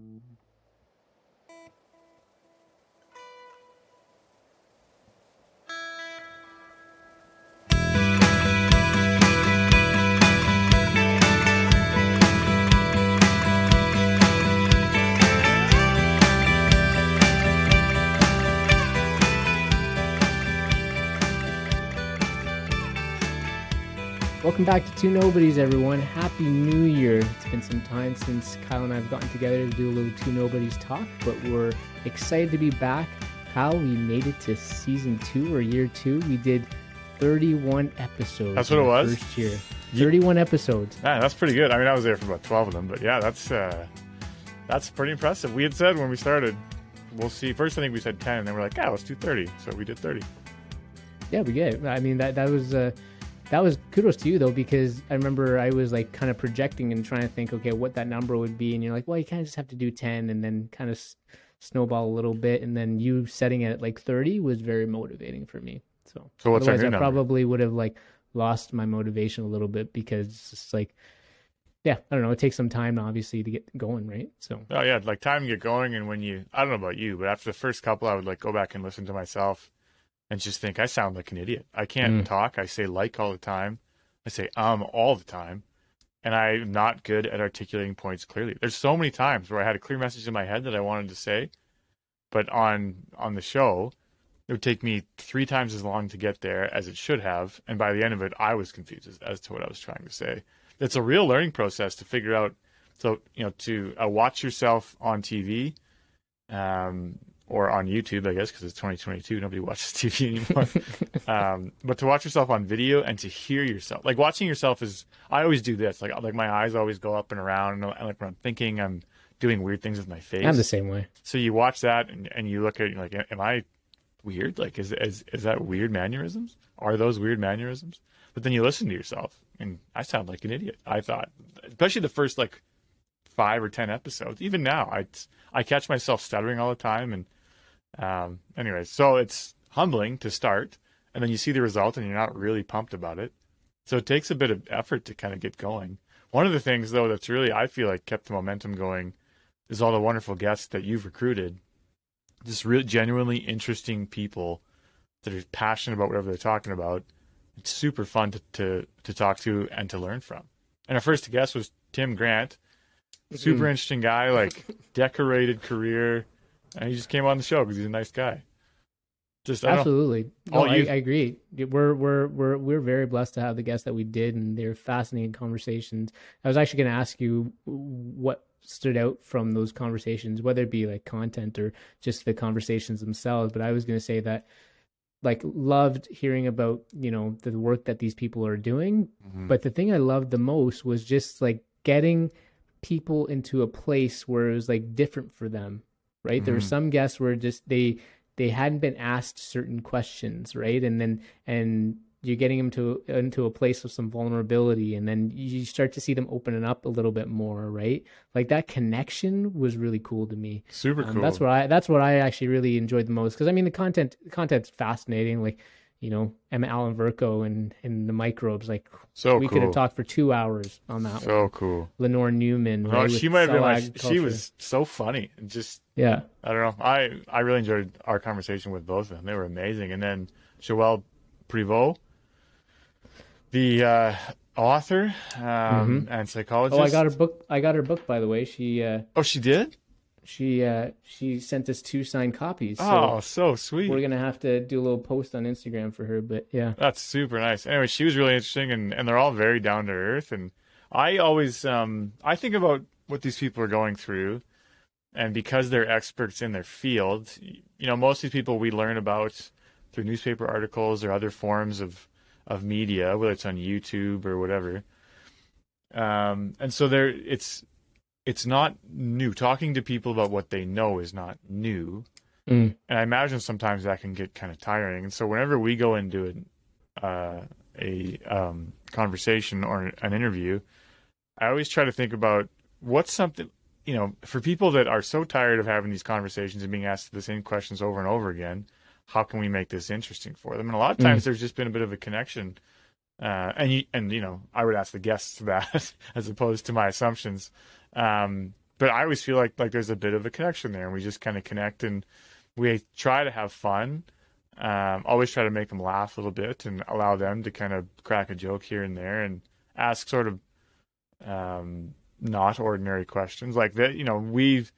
Mm-hmm. Welcome back to Two Nobodies, everyone. Happy New Year. It's been some time since Kyle and I have gotten together to do a little Two Nobodies talk, but we're excited to be back. Kyle, we made it to season two or year two. We did 31 episodes. That's what it was? First year. You- 31 episodes. Man, that's pretty good. I mean, I was there for about twelve of them, but yeah, that's uh, that's pretty impressive. We had said when we started, we'll see. First, I think we said ten, and then we're like, yeah, let's do thirty. So we did thirty. Yeah, we get it. I mean, that, that was. Uh, that was kudos to you though because I remember I was like kind of projecting and trying to think okay what that number would be and you're like well you kind of just have to do 10 and then kind of s- snowball a little bit and then you setting it at like 30 was very motivating for me so. So what's otherwise I number? probably would have like lost my motivation a little bit because it's like yeah I don't know it takes some time obviously to get going right? So. Oh yeah, like time to get going, and when you, I don't know about you, but after the first couple, I would like go back and listen to myself, and just think I sound like an idiot. I can't Mm. talk. I say like all the time. I say um all the time, and I'm not good at articulating points clearly. There's so many times where I had a clear message in my head that I wanted to say, but on on the show, it would take me three times as long to get there as it should have, and by the end of it, I was confused as, as to what I was trying to say. It's a real learning process to figure out. So you know, to uh, watch yourself on TV, um, or on YouTube, I guess, because it's 2022, nobody watches TV anymore. um, but to watch yourself on video and to hear yourself, like watching yourself is, I always do this. Like, like my eyes always go up and around, and like when I'm thinking, I'm doing weird things with my face. I'm the same way So you watch that and, and you look at it, you're like, am I weird? Like, is, is is that weird mannerisms? Are those weird mannerisms? But then you listen to yourself, and I sound like an idiot. I thought, especially the first like five or ten episodes. Even now, I I catch myself stuttering all the time, and um, anyway, so it's humbling to start, and then you see the result, and you're not really pumped about it. So it takes a bit of effort to kind of get going. One of the things, though, that's really I feel like kept the momentum going is all the wonderful guests that you've recruited. Just really genuinely interesting people that are passionate about whatever they're talking about. It's super fun to, to, to talk to and to learn from. And our first guest was Tim Grant. Super Mhm. interesting guy, like decorated career. And he just came on the show because he's a nice guy. Just, I don't. Absolutely. No, All I, you- I agree. We're we're we're we're very blessed to have the guests that we did, and they're fascinating conversations. I was actually going to ask you what stood out from those conversations, whether it be like content or just the conversations themselves. But I was going to say that, like, loved hearing about you know the work that these people are doing. Mhm. But the thing I loved the most was just like getting people into a place where it was like different for them, right? There were Mhm. some guests where just they they hadn't been asked certain questions, right? And then and you're getting them to into a place of some vulnerability, and then you start to see them opening up a little bit more, right? Like that connection was really cool to me. super Um, cool. That's what I that's what I actually really enjoyed the most because I mean the content the content's fascinating. Like you know Emma Allen Vercoe and and the microbes. Like so we cool. could have talked for two hours on that. one. so cool. Lenore Newman. No, right, she might have been my, she was so funny. Just yeah I don't know. I I really enjoyed our conversation with both of them. They were amazing. And then Joelle Privot, the uh, author um, and psychologist. Mm-hmm. Oh, I got her book. I got her book by the way. She uh, Oh, she did. She uh, she sent us two signed copies. So oh, so sweet. we're gonna have to do a little post on Instagram for her. But yeah, That's super nice. Anyway, she was really interesting, and, and they're all very down to earth. And I always, um, I think about what these people are going through, and because they're experts in their field, you know, most of these people we learn about through newspaper articles or other forms of of media, whether it's on YouTube or whatever. Um, and so there, it's it's not new. Talking to people about what they know is not new. Mm. And I imagine sometimes that can get kind of tiring. And so whenever we go into an, uh, a um, conversation or an interview, I always try to think about what's something, you know, for people that are so tired of having these conversations and being asked the same questions over and over again, how can we make this interesting for them? And a lot of times there's just been a bit of a connection. Uh, and you, and you know, I would ask the guests that as opposed to my assumptions. Um, but I always feel like like there's a bit of a connection there, and we just kind of connect and we try to have fun. Um, always try to make them laugh a little bit and allow them to kind of crack a joke here and there and ask sort of um, not ordinary questions like that. You know, we've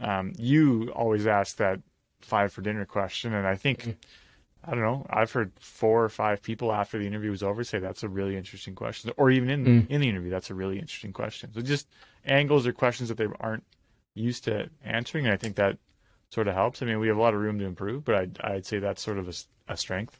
um, you always ask that five for dinner question, and I think. I don't know. I've heard four or five people after the interview was over say that's a really interesting question, or even in mm. in the interview, that's a really interesting question. So just angles or questions that they aren't used to answering, and I think that sort of helps. I mean, we have a lot of room to improve, but I'd I'd say that's sort of a, a strength.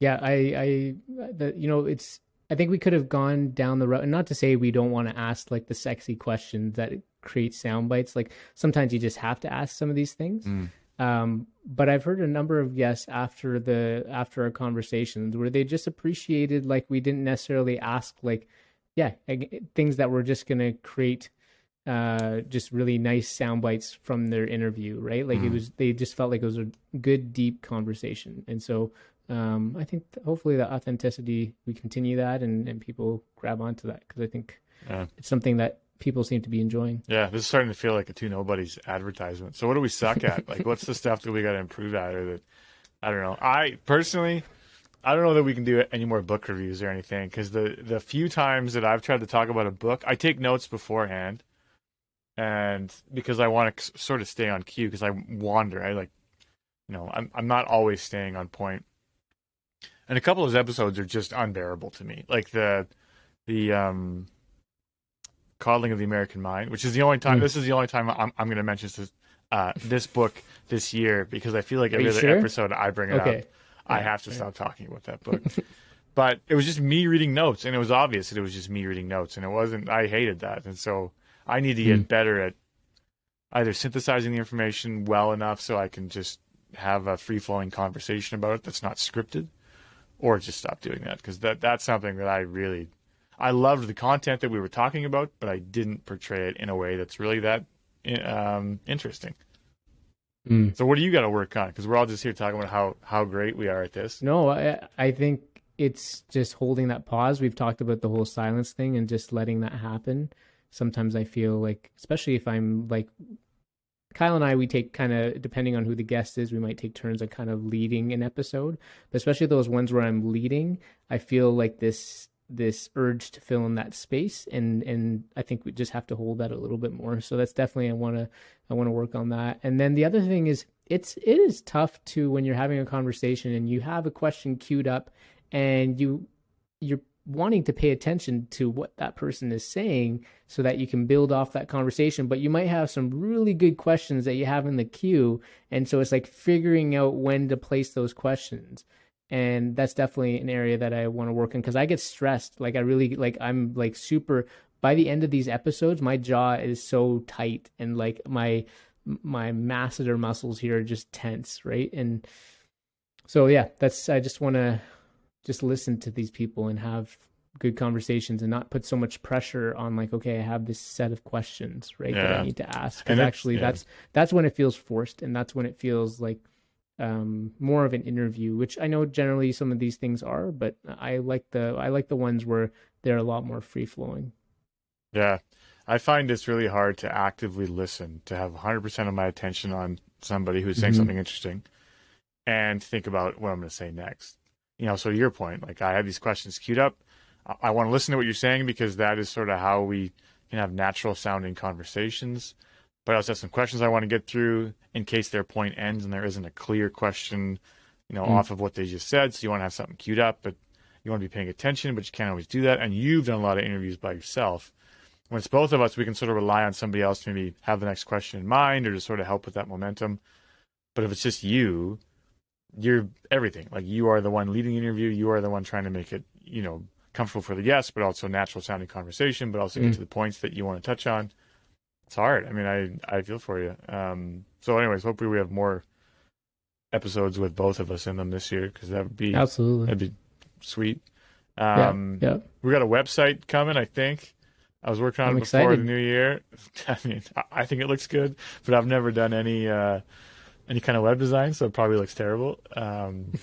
Yeah, I I the, you know it's I think we could have gone down the road. And not to say we don't want to ask like the sexy questions that create sound bites. Like sometimes you just have to ask some of these things. Mm. Um, but I've heard a number of guests after the after our conversations where they just appreciated like we didn't necessarily ask like yeah things that were just gonna create uh just really nice sound bites from their interview right like mm. it was they just felt like it was a good deep conversation and so um I think hopefully the authenticity we continue that and and people grab onto that because I think yeah. it's something that people seem to be enjoying. Yeah, this is starting to feel like a two nobodies advertisement. So what do we suck at? like, what's the stuff that we got to improve at, or that I don't know. I personally, I don't know that we can do any more book reviews or anything because the the few times that I've tried to talk about a book, I take notes beforehand, and because I want to sort of stay on cue because I wander. I like, you know, I'm I'm not always staying on point. And a couple of those episodes are just unbearable to me. Like the the um Coddling of the American Mind, which is the only time. Mm. This is the only time I'm, I'm going to mention this uh, this book this year because I feel like every other sure? episode I bring it okay. up, I have to yeah. stop talking about that book. but it was just me reading notes, and it was obvious that it was just me reading notes, and it wasn't. I hated that, and so I need to get mm. better at either synthesizing the information well enough so I can just have a free flowing conversation about it that's not scripted, or just stop doing that because that that's something that I really I loved the content that we were talking about, but I didn't portray it in a way that's really that um, interesting. Mm. So what do you got to work on? Because we're all just here talking about how how great we are at this. No, I I think it's just holding that pause. We've talked about the whole silence thing and just letting that happen. Sometimes I feel like, especially if I'm like Kyle and I, we take kind of depending on who the guest is, we might take turns on kind of leading an episode. But especially those ones where I'm leading, I feel like this this urge to fill in that space and and I think we just have to hold that a little bit more. So that's definitely I want to I want to work on that. And then the other thing is it's it is tough to when you're having a conversation and you have a question queued up and you you're wanting to pay attention to what that person is saying so that you can build off that conversation but you might have some really good questions that you have in the queue and so it's like figuring out when to place those questions and that's definitely an area that I want to work in because I get stressed. Like I really like I'm like super. By the end of these episodes, my jaw is so tight and like my my masseter muscles here are just tense, right? And so yeah, that's I just want to just listen to these people and have good conversations and not put so much pressure on like okay i have this set of questions right yeah. that i need to ask because actually yeah. that's that's when it feels forced and that's when it feels like um, more of an interview, which I know generally some of these things are, but I like the I like the ones where they're a lot more free flowing. Yeah, I find it's really hard to actively listen, to have 100% of my attention on somebody who's saying mm-hmm. something interesting, and think about what I'm going to say next. You know, so your point, like I have these questions queued up. I, I want to listen to what you're saying because that is sort of how we can have natural sounding conversations but I also have some questions I want to get through in case their point ends and there isn't a clear question, you know, mm. off of what they just said. So you want to have something queued up, but you want to be paying attention, but you can't always do that. And you've done a lot of interviews by yourself. When it's both of us, we can sort of rely on somebody else to maybe have the next question in mind or to sort of help with that momentum. But if it's just you, you're everything. Like you are the one leading the interview, you are the one trying to make it, you know, comfortable for the guest, but also natural sounding conversation, but also mm. get to the points that you want to touch on it's hard. I mean, I I feel for you. Um, so, anyways, hopefully we have more episodes with both of us in them this year because that would be absolutely that'd be sweet. Um, yeah, yeah. We got a website coming. I think I was working on I'm it before excited. the new year. I mean, I think it looks good, but I've never done any uh, any kind of web design, so it probably looks terrible. Um,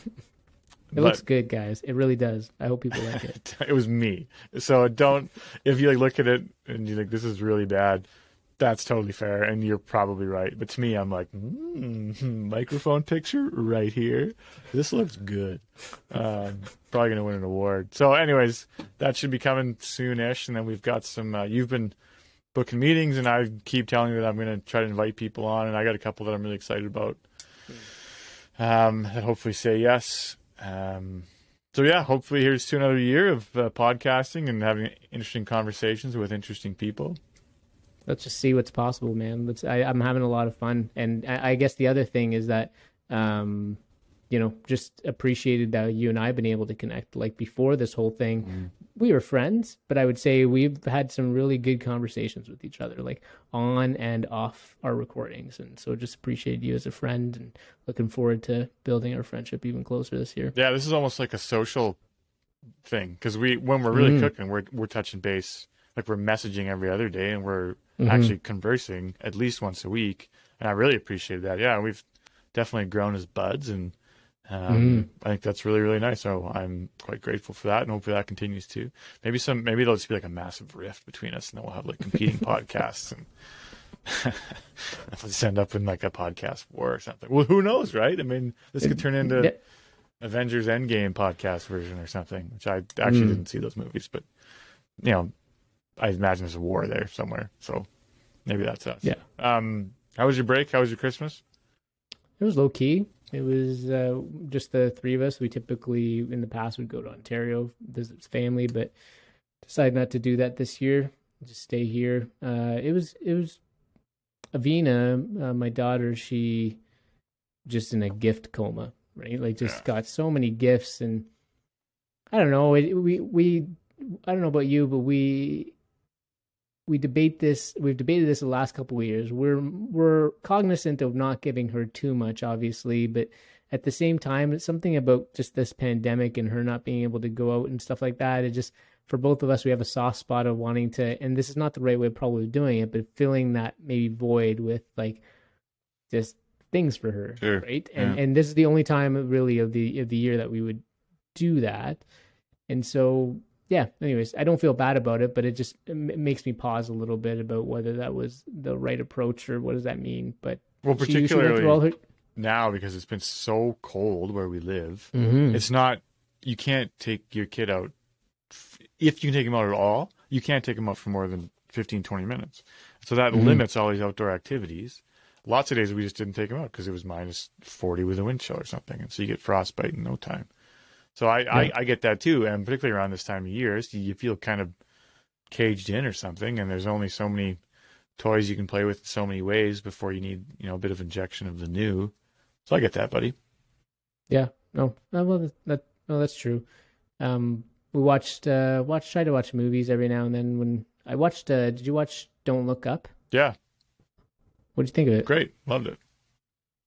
It But- looks good, guys. It really does. I hope people like it. it was me. So don't if you like look at it and you think this is really bad, that's totally fair and you're probably right. But to me, I'm like, mm, microphone picture right here. This looks good. Um, probably gonna win an award. So, anyways, that should be coming soonish, and then we've got some. Uh, you've been booking meetings, and I keep telling you that I'm gonna try to invite people on, and I got a couple that I'm really excited about. Um, that hopefully say yes. Um, so yeah, hopefully here's to another year of uh, podcasting and having interesting conversations with interesting people. Let's just see what's possible, man. Let's. I, I'm having a lot of fun, and I, I guess the other thing is that, um, you know, just appreciated that you and I have been able to connect. Like before this whole thing, we were friends, but I would say we've had some really good conversations with each other, like on and off our recordings. And so just appreciate you as a friend and looking forward to building our friendship even closer this year. Yeah, this is almost like a social thing because we when we're really Mm. cooking, we're we're touching base, like we're messaging every other day, and we're Mhm. actually conversing at least once a week, and I really appreciate that. Yeah, we've definitely grown as buds, and um, I think that's really really nice. So I'm quite grateful for that, and hopefully that continues too. Maybe some maybe there'll just be like a massive rift between us, and then we'll have like competing podcasts and. If we end up in like a podcast war or something. Well, who knows, right? I mean, this could turn into Yeah. Avengers Endgame podcast version or something, which I actually Mm. didn't see those movies, but you know, I imagine there's a war there somewhere. So maybe that's us. Yeah. Um, how was your break? How was your Christmas? It was low key. It was uh, just the three of us. We typically, in the past, would go to Ontario visit family, but decided not to do that this year. Just stay here. Uh, it was it was Avina, uh, my daughter. She just in a gift coma, right? Like just Yeah. got so many gifts, and I don't know. It, we we I don't know about you, but we we debate this. We've debated this the last couple of years. We're we're cognizant of not giving her too much, obviously, but at the same time, it's something about just this pandemic and her not being able to go out and stuff like that. It just for both of us, we have a soft spot of wanting to, and this is not the right way of probably doing it, but filling that maybe void with like just things for her, Sure. right? And Yeah. and this is the only time really of the of the year that we would do that, and so yeah. Anyways, I don't feel bad about it, but it just it makes me pause a little bit about whether that was the right approach or what does that mean. But Well, particularly her. now because it's been so cold where we live. Mhm. It's not you can't take your kid out if you can take him out at all. You can't take him out for more than 15, 20 minutes. So that Mhm. limits all these outdoor activities. Lots of days we just didn't take him out because it was minus 40 with a wind chill or something. And so you get frostbite in no time. So I, I, Yeah. I get that too. And particularly around this time of year, you feel kind of caged in or something. And there's only so many toys you can play with so many ways before you need, you know, a bit of injection of the new. So I get that, buddy. Yeah, no, well, that, no, that's true. Um, we watched, uh, watch, try to watch movies every now and then. When I watched, uh, did you watch Don't Look Up? Yeah, What did you think of it? great. Loved it.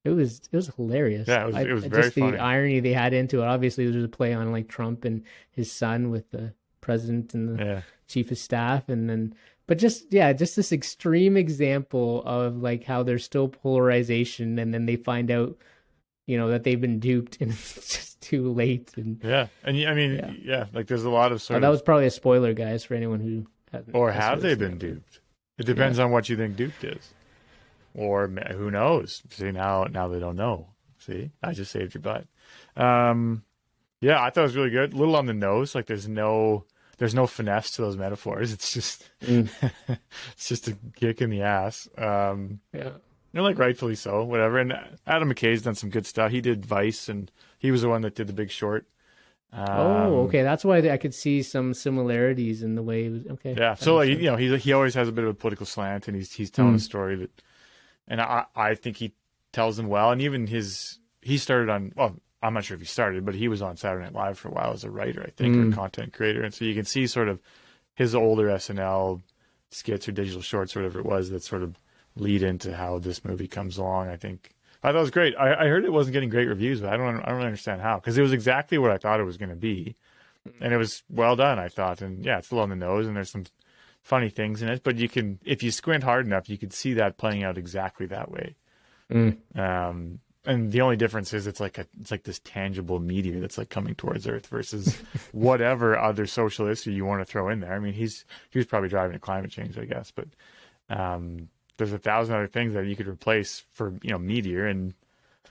It was, it was hilarious. Yeah, it was- I- it was just very the funny. irony they had into it. Obviously, there's a play on like Trump and his son with the president and the Yeah. chief of staff and then but just yeah just this extreme example of like how there's still polarization and then they find out you know that they've been duped and it's just too late and Yeah. And i mean, Yeah. yeah, like there's a lot of oh, sort that was probably a spoiler guys for anyone who hasn't Or have they been duped? It depends on what you think duped is. Or who knows? See now, now they don't know. See, I just saved your butt. Um, yeah, I thought it was really good. A little on the nose. Like there's no, there's no finesse to those metaphors. It's just, Mm. it's just a kick in the ass. Um, yeah you know, like rightfully so, whatever. And Adam McKay's done some good stuff. He did Vice, and he was the one that did The Big Short. Um, oh okay that's why i could see some similarities in the way was okay Yeah. So like you know, he he always has a bit of a political slant, and he's he's telling Mm. a story that, and I I think he tells them well, and even his he started on well. I'm not sure if he started, but he was on Saturday Night Live for a while as a writer, I think, Mm. or content creator. And so you can see sort of his older SNL skits or digital shorts, or whatever it was, that sort of lead into how this movie comes along. I think I thought it was great. I, I heard it wasn't getting great reviews, but I don't I don't really understand how because it was exactly what I thought it was going to be, and it was well done. I thought, and yeah, it's a little on the nose, and there's some funny things in it, but you can if you squint hard enough, you could see that playing out exactly that way. Mm. Um, and the only difference is it's like a it's like this tangible meteor that's like coming towards Earth versus whatever other social issue you want to throw in there. I mean, he's he was probably driving to climate change, I guess, but um, there's a thousand other things that you could replace for you know meteor, and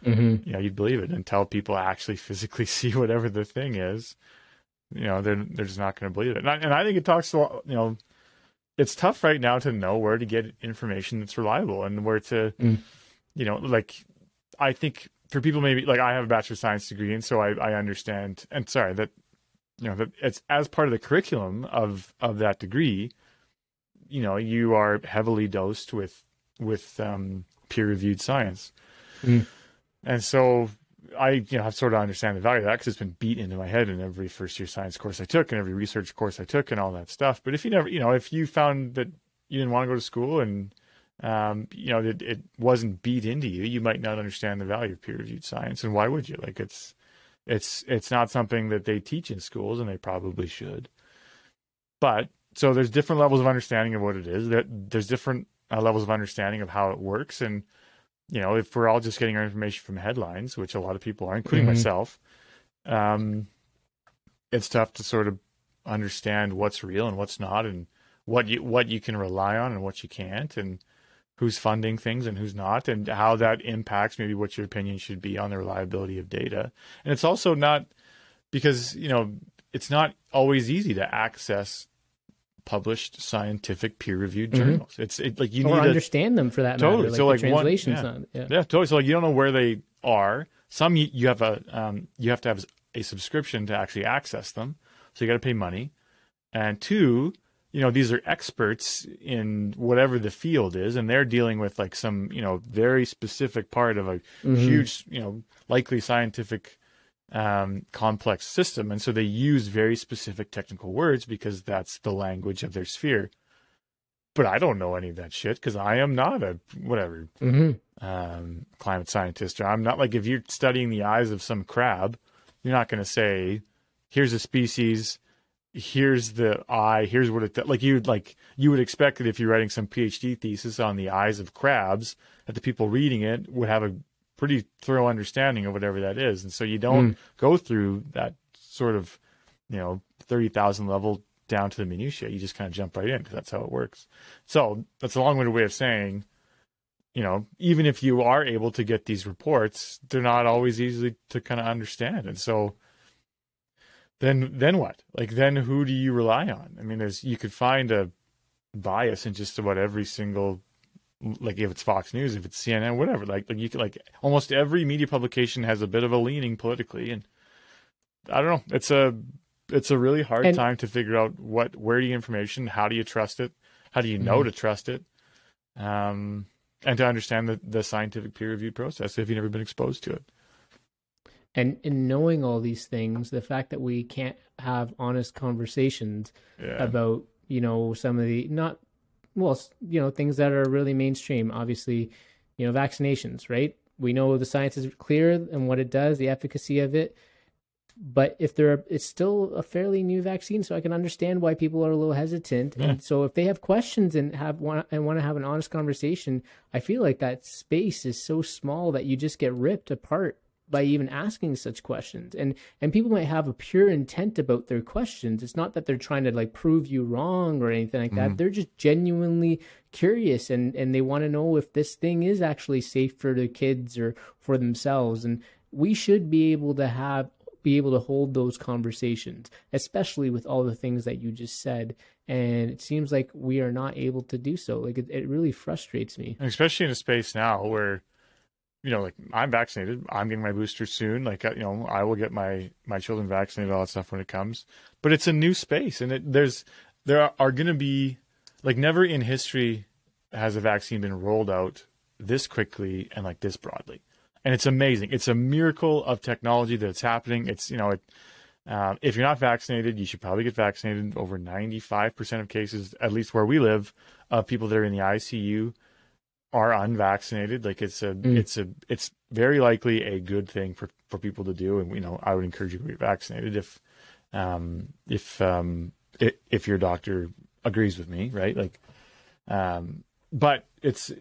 Mm-hmm. you know you'd believe it until people actually physically see whatever the thing is. You know, they're they're just not going to believe it, and I, and I think it talks to you know. It's tough right now to know where to get information that's reliable and where to, Mm. you know, like I think for people maybe like I have a bachelor of science degree, and so I, I understand. And sorry that you know that it's as part of the curriculum of of that degree. You know, you are heavily dosed with with um, peer reviewed science, Mm. and so I you know I sort of understand the value of that because it's been beat into my head in every first year science course I took and every research course I took and all that stuff. But if you never you know if you found that you didn't want to go to school and um, you know, it, it wasn't beat into you, you might not understand the value of peer-reviewed science, and why would you? Like, it's it's it's not something that they teach in schools, and they probably should. But so there's different levels of understanding of what it is. There, there's different uh, levels of understanding of how it works, and you know, if we're all just getting our information from headlines, which a lot of people are, including Mhm. myself, um, it's tough to sort of understand what's real and what's not, and what you what you can rely on and what you can't, and who's funding things and who's not, and how that impacts maybe what your opinion should be on the reliability of data. And it's also not because you know it's not always easy to access published scientific peer-reviewed Mhm. journals. It's it, like you or need a understand them for that Totally. matter. So, Like, one- yeah. not. Yeah. yeah, totally. So like you don't know where they are. Some you, you have a um, you have to have a subscription to actually access them, so you got to pay money. And two, you know, these are experts in whatever the field is, and they're dealing with like some you know very specific part of a Mhm. huge you know likely scientific um, complex system, and so they use very specific technical words because that's the language of their sphere. But I don't know any of that shit because I am not a whatever Mhm. um, climate scientist. Or I'm not like if you're studying the eyes of some crab, you're not going to say, "Here's a species, here's the eye, here's what it th-. like." you'd like you would expect that if you're writing some PhD thesis on the eyes of crabs, that the people reading it would have a pretty thorough understanding of whatever that is, and so you don't hmm. go through that sort of you know thirty thousand level down to the minutiae. You just kind of jump right in because that's how it works. So that's a long-winded way of saying you know, even if you are able to get these reports, they're not always easy to kind of understand. And so then then what? Like then who do you rely on? I mean, there's you could find a bias in just about every single like if it's Fox News, if it's CNN, whatever. Like like you could like almost every media publication has a bit of a leaning politically and I don't know. It's a it's a really hard And- time to figure out what where do you information, how do you trust it? How do you know Mhm. to trust it? Um and to understand the, the scientific peer review process if you've never been exposed to it. And in knowing all these things, the fact that we can't have honest conversations Yeah. about you know some of the not well you know things that are really mainstream obviously you know vaccinations right we know the science is clear and what it does the efficacy of it but if there are, it's still a fairly new vaccine so i can understand why people are a little hesitant Yeah. and so if they have questions and have want and want to have an honest conversation i feel like that space is so small that you just get ripped apart by even asking such questions. And and people might have a pure intent about their questions. It's not that they're trying to like prove you wrong or anything like that. Mhm. they're just genuinely curious and and they want to know if this thing is actually safe for the kids or for themselves. And we should be able to have be able to hold those conversations especially with all the things that you just said. And it seems like we are not able to do so. Like it, it really frustrates me. And especially in a space now where, you know, like I'm vaccinated, I'm getting my booster soon. Like, uh, you know, I will get my my children vaccinated, all that stuff when it comes. But it's a new space, and it, there's there are, are going to be like never in history has a vaccine been rolled out this quickly and like this broadly. And it's amazing. It's a miracle of technology that it's happening. It's you know, it, um, if you're not vaccinated, you should probably get vaccinated. Over 95% of cases, at least where we live, of people that are in the ICU are unvaccinated. Like it's a, Mm. it's a, it's very likely a good thing for, for people to do. And you know, I would encourage you to be vaccinated if, um, if, um, if your doctor agrees with me, right? Like, um, but it's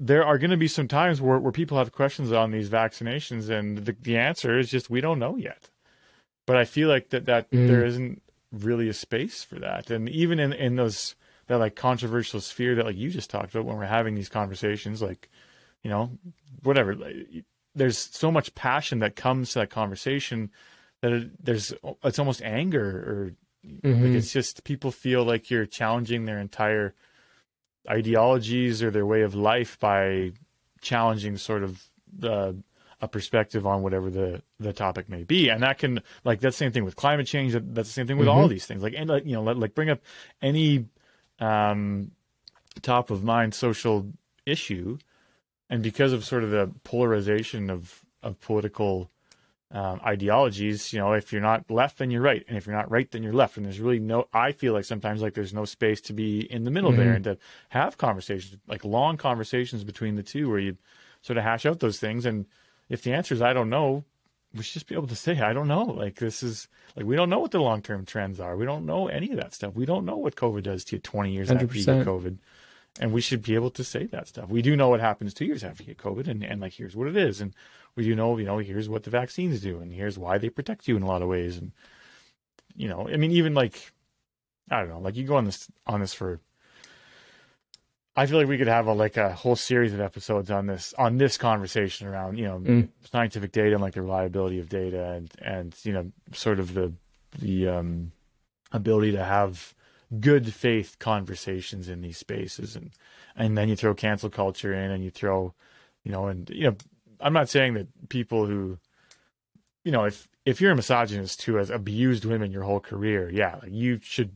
there are going to be some times where, where people have questions on these vaccinations, and the, the answer is just we don't know yet. But I feel like that that Mm. there isn't really a space for that, and even in in those that like controversial sphere that like you just talked about when we're having these conversations, like you know whatever, there's so much passion that comes to that conversation that it, there's it's almost anger or like Mhm. it's just people feel like you're challenging their entire ideologies or their way of life by challenging sort of uh, a perspective on whatever the the topic may be, and that can like that's the same thing with climate change. That, that's the same thing with all Mhm. these things. Like and like you know, let, like bring up any um, top of mind social issue, and because of sort of the polarization of of political um, ideologies, you know, if you're not left, then you're right, and if you're not right, then you're left. And there's really no. I feel like sometimes like there's no space to be in the middle there Mhm. and to have conversations, like long conversations between the two, where you sort of hash out those things. And if the answer is I don't know, we should just be able to say I don't know. Like this is like we don't know what the long term trends are. We don't know any of that stuff. We don't know what COVID does to you 20 years after you get COVID. And we should be able to say that stuff. We do know what happens two years after you get COVID, and, and like here's what it is, and we do know, you know, here's what the vaccines do, and here's why they protect you in a lot of ways, and you know, I mean, even like I don't know, like you go on this on this for. I feel like we could have a like a whole series of episodes on this on this conversation around you know Mm. scientific data and like the reliability of data and and you know sort of the the um ability to have good faith conversations in these spaces and and then you throw cancel culture in and you throw you know and you know i'm not saying that people who you know if if you're a misogynist who has abused women your whole career yeah like you should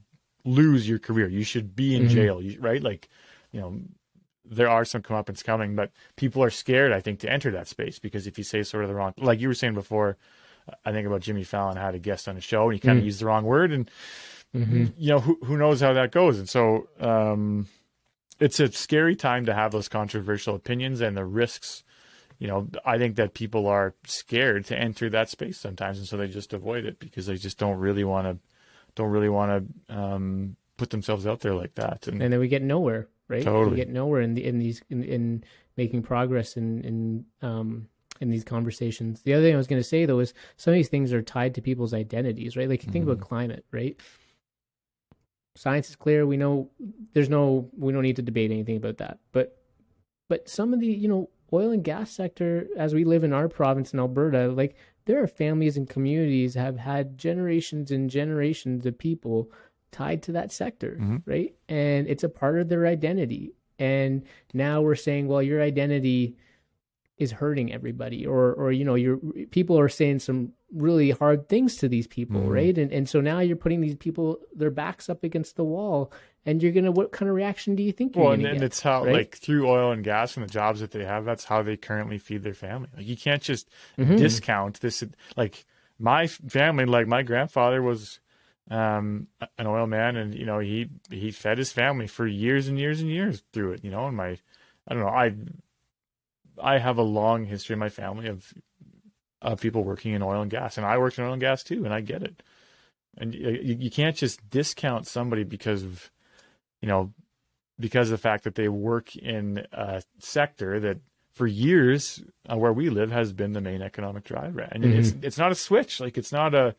lose your career you should be in Mhm. jail you, right like you know there are some comeuppance coming but people are scared i think to enter that space because if you say sort of the wrong like you were saying before i think about jimmy fallon had a guest on a show and he kind of Mm. used the wrong word and Mhm. you know who who knows how that goes and so um it's a scary time to have those controversial opinions and the risks you know i think that people are scared to enter that space sometimes and so they just avoid it because they just don't really want to don't really want to um put themselves out there like that and, and then we get nowhere, right? Totally. We get nowhere in the in these in, in making progress in in um in these conversations. The other thing I was going to say though is some of these things are tied to people's identities, right? Like you think about climate, right? Science is clear. We know there's no we don't need to debate anything about that. But but some of the you know oil and gas sector as we live in our province in Alberta, like there are families and communities have had generations and generations of people tied to that sector, Mhm. right? And it's a part of their identity. And now we're saying, well, your identity is hurting everybody, or or you know, your people are saying some really hard things to these people, Mhm. right? And and so now you're putting these people their backs up against the wall, and you're gonna what kind of reaction do you think you're well and, gonna and it's how right? like through oil and gas and the jobs that they have that's how they currently feed their family like you can't just Mhm. discount this like my family like my grandfather was um an oil man and you know he he fed his family for years and years and years through it you know and my i don't know i i have a long history in my family of of people working in oil and gas and i worked in oil and gas too and i get it. And you, you can't just discount somebody because of you know because of the fact that they work in a sector that for years uh, where we live has been the main economic driver. And it's it's not a switch like it's not a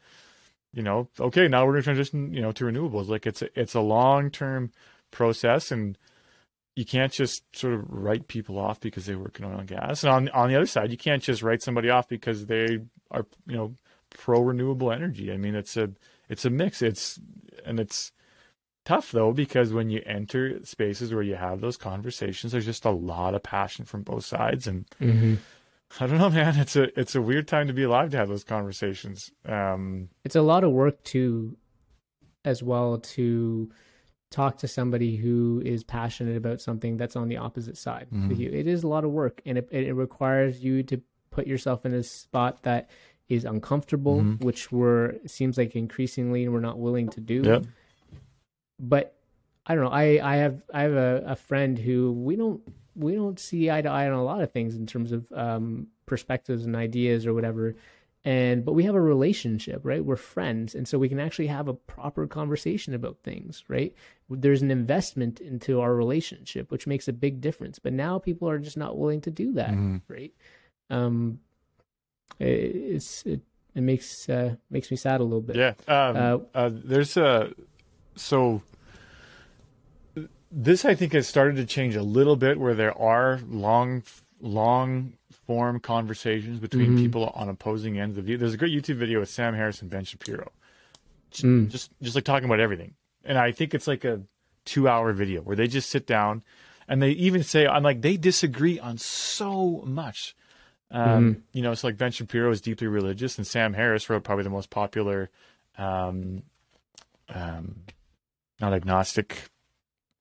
you know okay now we're going to transition you know to renewables. Like it's a, it's a long term process and you can't just sort of write people off because they work in oil and gas. And on on the other side you can't just write somebody off because they are you know pro renewable energy. I mean it's a it's a mix. It's and it's tough though because when you enter spaces where you have those conversations there's just a lot of passion from both sides and Mhm. I don't know man it's a it's a weird time to be alive to have those conversations um it's a lot of work to as well to talk to somebody who is passionate about something that's on the opposite side Mhm. with you. It is a lot of work and it, it requires you to put yourself in a spot that is uncomfortable, Mhm. which we're seems like increasingly we're not willing to do. Yep. But I don't know. I, I have I have a, a friend who we don't we don't see eye to eye on a lot of things in terms of um, perspectives and ideas or whatever. and but we have a relationship right we're friends and so we can actually have a proper conversation about things right there's an investment into our relationship which makes a big difference but now people are just not willing to do that Mhm. right um it, it's it, it makes uh makes me sad a little bit Yeah. Um, Uh, uh, there's a so this I think has started to change a little bit where there are long long form conversations between Mhm. people on opposing ends of view. There's a great YouTube video with Sam Harris and Ben Shapiro. Mm. Just just like talking about everything. And I think it's like a 2-hour video where they just sit down and they even say I'm like they disagree on so much. Um, You know, it's like Ben Shapiro is deeply religious, and Sam Harris wrote probably the most popular, um, um, not agnostic.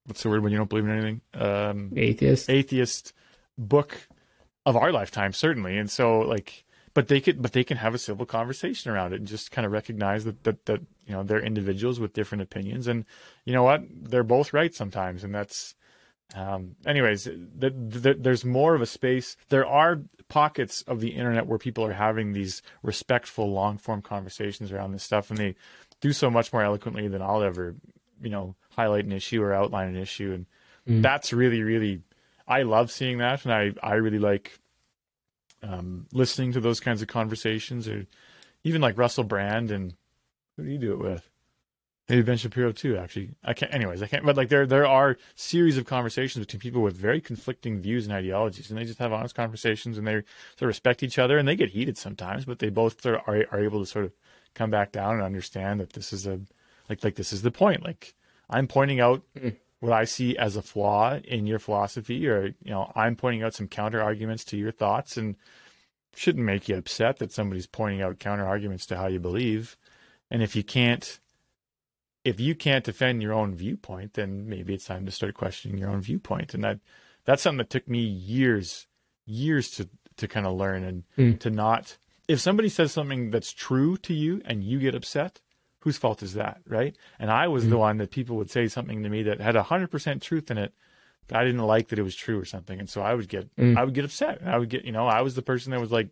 What's the word when you don't believe in anything? Um, atheist atheist book of our lifetime, certainly. And so, like, but they could, but they can have a civil conversation around it and just kind of recognize that that that you know they're individuals with different opinions, and you know what, they're both right sometimes, and that's. Um, anyways, th- th- there's more of a space. There are pockets of the internet where people are having these respectful, long form conversations around this stuff, and they do so much more eloquently than I'll ever, you know, highlight an issue or outline an issue. And Mm. that's really, really, I love seeing that, and I, I really like um, listening to those kinds of conversations, or even like Russell Brand and who do you do it with? Maybe Ben Shapiro too. Actually, I can't. Anyways, I can't. But like there, there are series of conversations between people with very conflicting views and ideologies, and they just have honest conversations, and they sort of respect each other, and they get heated sometimes, but they both sort of are are able to sort of come back down and understand that this is a like like this is the point. Like I'm pointing out Mm. what I see as a flaw in your philosophy, or you know, I'm pointing out some counter arguments to your thoughts, and shouldn't make you upset that somebody's pointing out counter arguments to how you believe. And if you can't, if you can't defend your own viewpoint, then maybe it's time to start questioning your own viewpoint. And that that's something that took me years, years to to kind of learn and Mm. to not. If somebody says something that's true to you and you get upset, whose fault is that, right? And I was the one that people would say something to me that had hundred percent truth in it. But I didn't like that it was true or something, and so I would get Mm. I would get upset. I would get you know I was the person that was like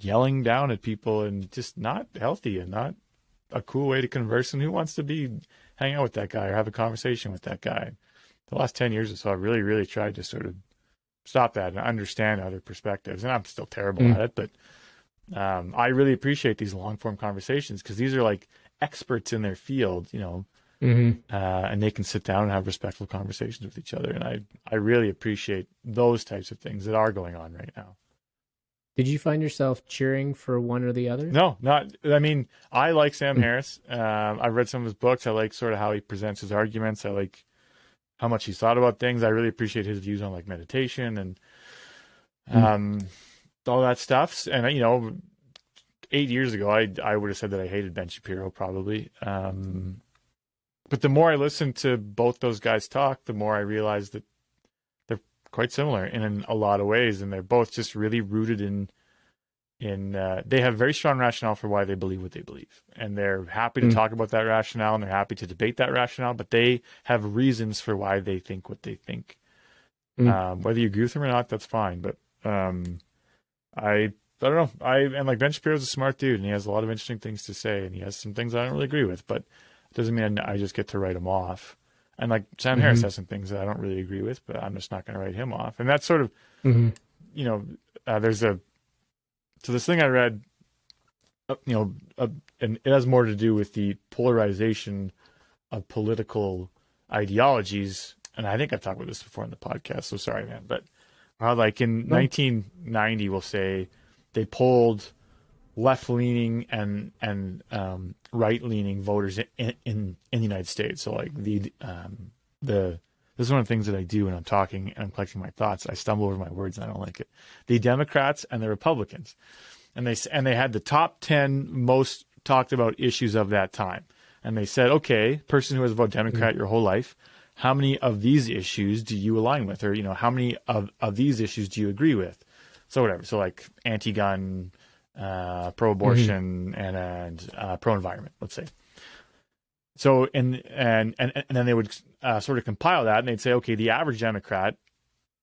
yelling down at people and just not healthy and not a cool way to converse. And who wants to be hang out with that guy or have a conversation with that guy? The last ten years or so, I really really tried to sort of stop that and understand other perspectives. And I'm still terrible Mm. at it, but um, I really appreciate these long form conversations because these are like experts in their field, you know, hmm uh, and they can sit down and have respectful conversations with each other. And I, I really appreciate those types of things that are going on right now. Did you find yourself cheering for one or the other? No, not. I mean, I like Sam Hmm. Harris. Um, I've read some of his books. I like sort of how he presents his arguments. I like how much he's thought about things. I really appreciate his views on like meditation and Hmm. um, all that stuff. And you know, eight years ago, I I would have said that I hated Ben Shapiro probably. Um, but the more I listened to both those guys talk, the more I realized that they're quite similar in, a lot of ways, and they're both just really rooted in in uh, they have very strong rationale for why they believe what they believe and they're happy to Mm. talk about that rationale and they're happy to debate that rationale but they have reasons for why they think what they think Mm. um, whether you agree with them or not that's fine but um, i i don't know i and like ben shapiro's a smart dude and he has a lot of interesting things to say and he has some things i don't really agree with but it doesn't mean i just get to write him off and like sam harris Mhm. has some things that i don't really agree with but i'm just not going to write him off and that's sort of hmm you know, uh, there's a so this thing I read, uh, you know, uh, and it has more to do with the polarization of political ideologies. And I think I've talked about this before in the podcast, so sorry, man. But how, like in No. 1990, we'll say they polled left-leaning and and um, right-leaning voters in, in in the United States. So like the um, the this is one of the things that I do when I'm talking and I'm collecting my thoughts. I stumble over my words and I don't like it. The Democrats and the Republicans, and they and they had the top ten most talked about issues of that time. And they said, okay, person who has voted Democrat your whole life, how many of these issues do you align with, or you know, how many of of these issues do you agree with? So whatever. So like anti-gun, uh, pro-abortion, and and uh, pro-environment. Let's say. So and and and and then they would uh, sort of compile that, and they'd say, okay, the average Democrat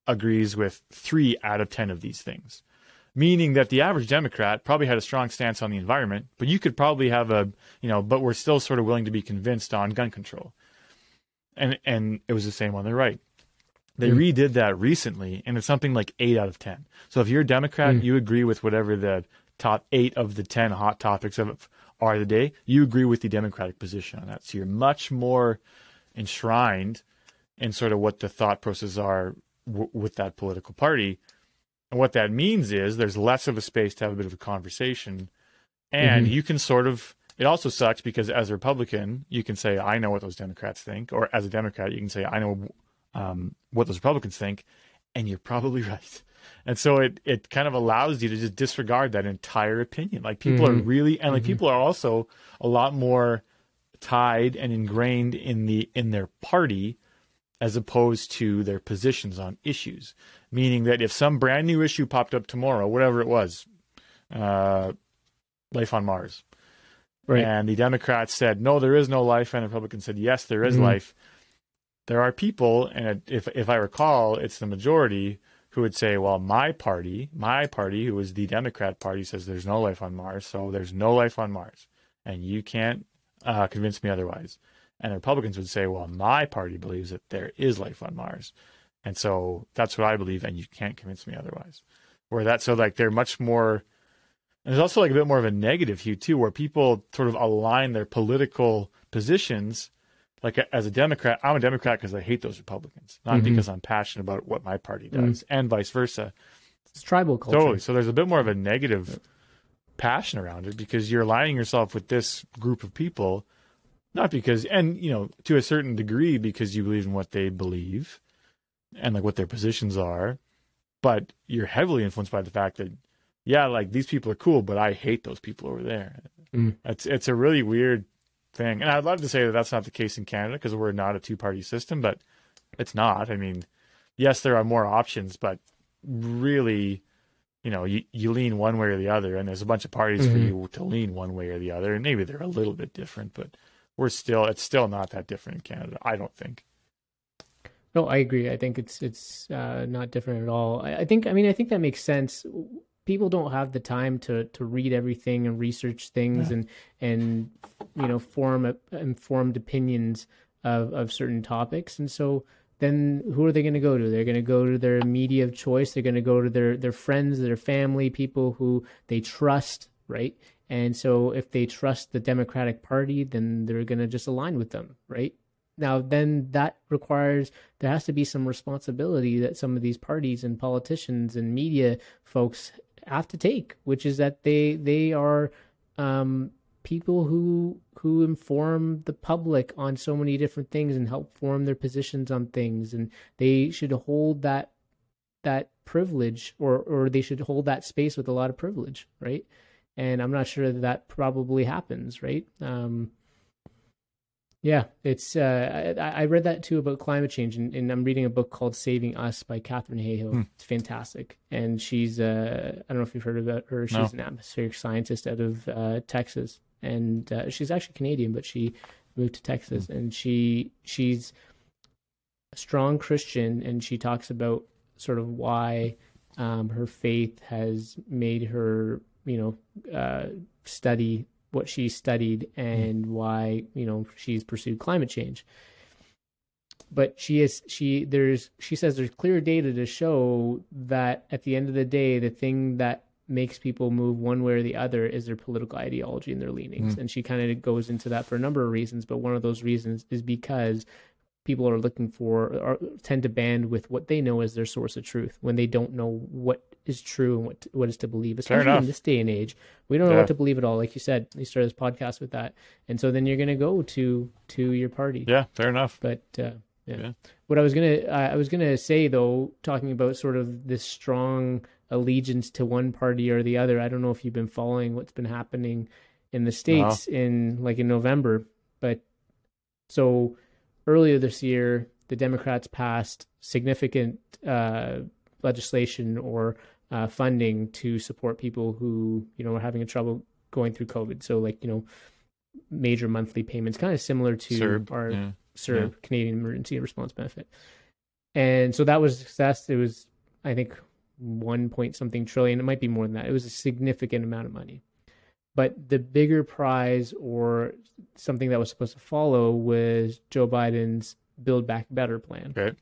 agrees with three out of ten of these things, meaning that the average Democrat probably had a strong stance on the environment, but you could probably have a, you know, but we're still sort of willing to be convinced on gun control. And and it was the same on the right. They mm. redid that recently, and it's something like eight out of ten. So if you're a Democrat, mm. you agree with whatever the top eight of the ten hot topics of are the day. You agree with the Democratic position on that. So you're much more enshrined in sort of what the thought processes are w- with that political party and what that means is there's less of a space to have a bit of a conversation. And mm-hmm. you can sort of, it also sucks because as a Republican, you can say, I know what those Democrats think. Or as a Democrat, you can say, I know um, what those Republicans think. And you're probably right. And so it, it kind of allows you to just disregard that entire opinion. Like people mm-hmm. are really, and like mm-hmm. people are also a lot more tied and ingrained in the, in their party as opposed to their positions on issues meaning that if some brand new issue popped up tomorrow, whatever it was, uh, life on Mars, right. and the Democrats said no, there is no life, and the Republicans said yes, there is mm-hmm. life. There are people, and if if I recall, it's the majority who would say, well, my party, my party, who is the Democrat Party, says there's no life on Mars, so there's no life on Mars, and you can't uh, convince me otherwise. And the Republicans would say, well, my party believes that there is life on Mars. And so that's what I believe, and you can't convince me otherwise. Where that so like they're much more and there's also like a bit more of a negative hue too, where people sort of align their political positions. Like as a Democrat, I'm a Democrat because I hate those Republicans, not mm-hmm. because I'm passionate about what my party does, mm-hmm. and vice versa. It's tribal culture. Totally. So there's a bit more of a negative passion around it because you're aligning yourself with this group of people, not because, and you know, to a certain degree, because you believe in what they believe, and like what their positions are, but you're heavily influenced by the fact that yeah, like these people are cool, but I hate those people over there. Mm. It's it's a really weird thing, and I'd love to say that that's not the case in Canada because we're not a two party system, but it's not. I mean, yes, there are more options, but really, you know, you, you lean one way or the other, and there's a bunch of parties mm-hmm. for you to lean one way or the other, and maybe they're a little bit different, but we're still it's still not that different in Canada. I don't think. No, I agree. I think it's it's uh, not different at all. I, I, think I mean I think that makes sense. People don't have the time to to read everything and research things yeah. and and you know form a, informed opinions of of certain topics. And so then who are they going to go to? They're going to go to their media of choice. They're going to go to their their friends, their family, people who they trust, right? And so if they trust the Democratic Party, then they're going to just align with them, right? Now, then that requires there has to be some responsibility that some of these parties and politicians and media folks have to take, which is that they they are um, people who who inform the public on so many different things and help form their positions on things, and they should hold that that privilege or or they should hold that space with a lot of privilege, right? And I'm not sure that, that probably happens, right? Um, yeah, it's. Uh, I, I, read that too about climate change, and, and, I'm reading a book called "Saving Us" by Katharine Hayhoe. Hmm. It's fantastic, and she's. Uh, I don't know if you've heard about her. She's no. an atmospheric scientist out of uh, Texas, and uh, she's actually Canadian, but she moved to Texas, hmm. and she she's a strong Christian, and she talks about sort of why um, her faith has made her, you know, uh, study what she studied and why you know she's pursued climate change. But she is she there's she says there's clear data to show that at the end of the day the thing that makes people move one way or the other is their political ideology and their leanings. Mm. and she kind of goes into that for a number of reasons but one of those reasons is because people are looking for or tend to band with what they know as their source of truth when they don't know what is true and what what is to believe, especially in this day and age. We don't know yeah. what to believe at all. Like you said, you started this podcast with that, and so then you're going to go to to your party. Yeah, fair enough. But uh, yeah. yeah. what I was gonna uh, I was gonna say though, talking about sort of this strong allegiance to one party or the other. I don't know if you've been following what's been happening in the states in like in November, but so earlier this year, the Democrats passed significant uh, legislation or uh, funding to support people who you know are having a trouble going through COVID. So like you know major monthly payments, kind of similar to CERB, our yeah. CERB yeah. Canadian Emergency Response Benefit. And so that was a success. It was I think one point something trillion. It might be more than that. It was a significant amount of money. But the bigger prize or something that was supposed to follow was Joe Biden's Build Back Better plan. Okay.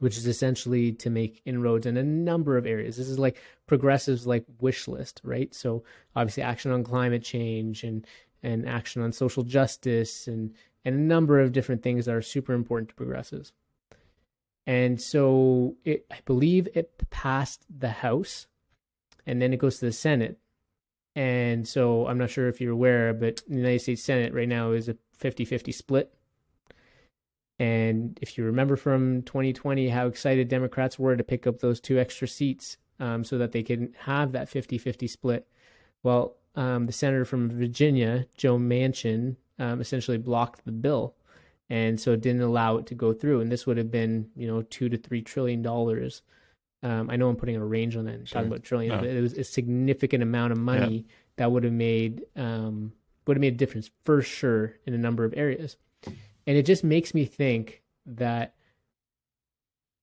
Which is essentially to make inroads in a number of areas. This is like progressives like wish list, right? So obviously action on climate change and and action on social justice and and a number of different things that are super important to progressives. And so it, I believe it passed the House and then it goes to the Senate. And so I'm not sure if you're aware, but the United States Senate right now is a 50 50 split. And if you remember from 2020, how excited Democrats were to pick up those two extra seats um, so that they could have that 50 50 split. Well, um, the senator from Virginia, Joe Manchin, um, essentially blocked the bill. And so it didn't allow it to go through. And this would have been, you know, two to three trillion dollars. Um, I know I'm putting a range on that and Sure. talking about trillion, No. but it was a significant amount of money that would have made um, would have made a difference for sure in a number of areas. And it just makes me think that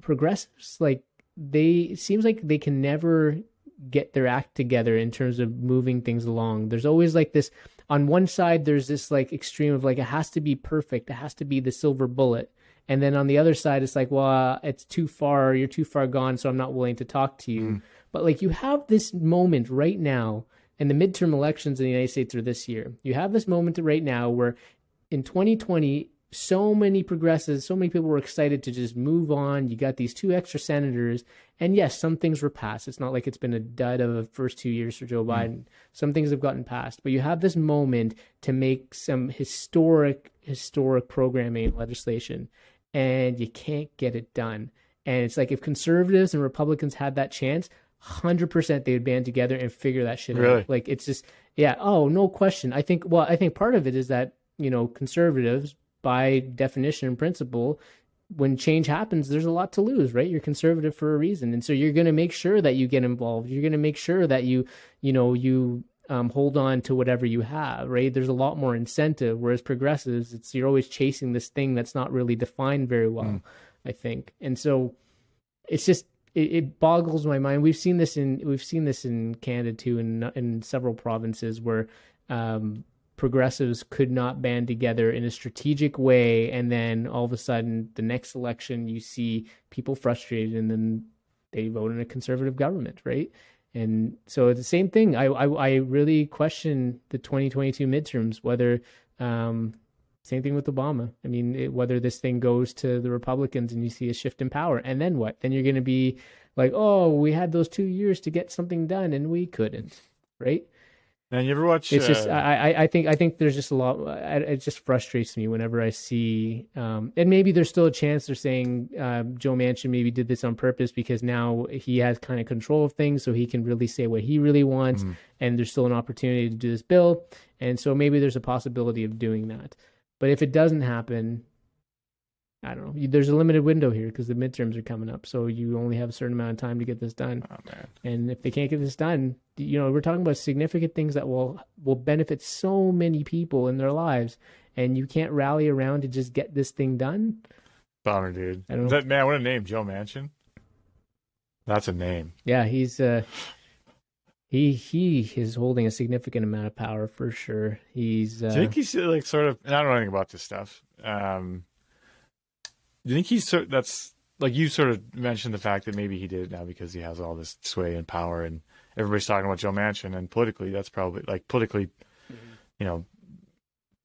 progressives like they it seems like they can never get their act together in terms of moving things along. There's always like this on one side there's this like extreme of like it has to be perfect, it has to be the silver bullet. And then on the other side it's like, well, it's too far, you're too far gone, so I'm not willing to talk to you. Mm. But like you have this moment right now, and the midterm elections in the United States are this year. You have this moment right now where in 2020, so many progressives, so many people were excited to just move on. You got these two extra senators, and yes, some things were passed. It's not like it's been a dud of the first two years for Joe mm-hmm. Biden. Some things have gotten passed, but you have this moment to make some historic, historic programming legislation, and you can't get it done. And it's like if conservatives and Republicans had that chance, hundred percent they would band together and figure that shit Really? out. Like it's just yeah, oh no question. I think well, I think part of it is that, you know, conservatives by definition and principle, when change happens, there's a lot to lose, right? You're conservative for a reason. And so you're gonna make sure that you get involved. You're gonna make sure that you, you know, you um, hold on to whatever you have, right? There's a lot more incentive. Whereas progressives, it's you're always chasing this thing that's not really defined very well, Mm. I think. And so it's just it, it boggles my mind. We've seen this in we've seen this in Canada too, in in several provinces where um, progressives could not band together in a strategic way, and then all of a sudden, the next election, you see people frustrated, and then they vote in a conservative government, right? And so it's the same thing. I I, I really question the 2022 midterms whether. Um, same thing with Obama. I mean, it, whether this thing goes to the Republicans and you see a shift in power, and then what? Then you're going to be like, oh, we had those two years to get something done and we couldn't, right? And you ever watch? It's just uh, I, I I think I think there's just a lot. It just frustrates me whenever I see, um, and maybe there's still a chance they're saying um, Joe Manchin maybe did this on purpose because now he has kind of control of things, so he can really say what he really wants, Mhm. and there's still an opportunity to do this bill, and so maybe there's a possibility of doing that. But if it doesn't happen, I don't know. There's a limited window here because the midterms are coming up, so you only have a certain amount of time to get this done. oh man, And if they can't get this done, you know, we're talking about significant things that will will benefit so many people in their lives, and you can't rally around to just get this thing done. bummer, dude. I don't. That man, what a name, Joe Manchin. That's a name. Yeah, he's uh he he is holding a significant amount of power for sure. He's uh, you think he's like sort of? And I don't know anything about this stuff. Um, you think he's sort? That's like you sort of mentioned the fact that maybe he did it now because he has all this sway and power, and everybody's talking about Joe Manchin, and politically, that's probably like politically, you know,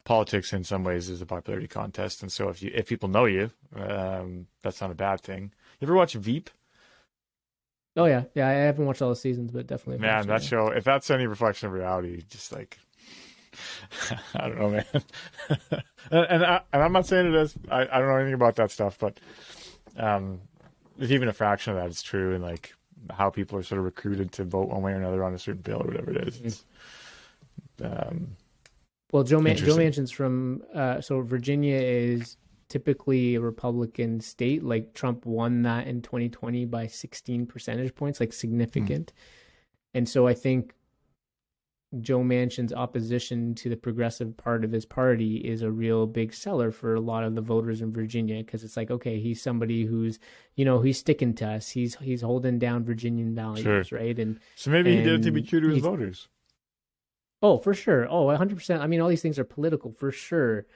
politics in some ways is a popularity contest, and so if you if people know you, um, that's not a bad thing. You ever watch Veep? oh yeah, yeah. I haven't watched all the seasons, but definitely. Man, watched it, that show, if that's any reflection of reality, just like, I don't know, man. and and, I, and I'm not saying it is. I, I don't know anything about that stuff, but um, if even a fraction of that is true, and like how people are sort of recruited to vote one way or another on a certain bill or whatever it is, um, Well, Joe Man- Joe. Manchin's from uh, so Virginia is typically a Republican state. Like Trump won that in 2020 by 16 percentage points, like significant. And so I think Joe Manchin's opposition to the progressive part of his party is a real big seller for a lot of the voters in Virginia because it's like, okay, he's somebody who's, you know, he's sticking to us. He's he's holding down Virginian values, Sure. right? And So maybe he did it to be true to his voters. Oh, for sure. Oh, 100%. I mean, all these things are political for sure.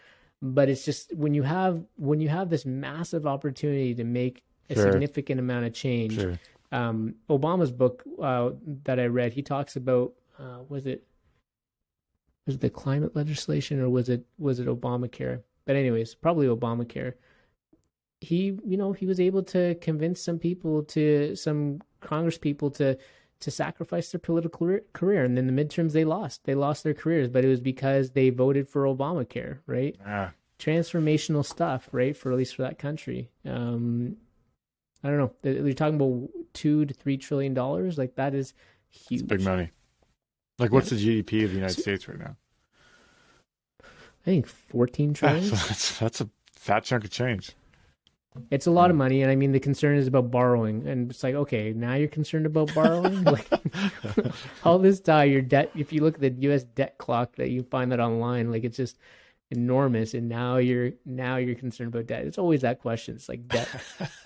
But it's just when you have when you have this massive opportunity to make a Sure. significant amount of change. Sure. Um, Obama's book uh, that I read, he talks about uh, was it was it the climate legislation or was it was it Obamacare? But anyways, probably Obamacare. He, you know, he was able to convince some people to some Congress people to to sacrifice their political career-. And then the midterms, they lost. They lost their careers, but it was because they voted for Obamacare, right? Ah, Transformational stuff, right? For at least for that country. Um, I don't know. You're talking about two to three trillion dollars. Like that is huge. it's big money. Like, what's the GDP of the United States right now? I think fourteen trillion. that's, that's a fat chunk of change. It's a lot of money, and I mean the concern is about borrowing, and it's like, okay, now you're concerned about borrowing. like all this time, your debt. If you look at the U.S. debt clock, that you find that online, like it's just enormous, and now you're now you're concerned about debt. It's always that question. It's like debt,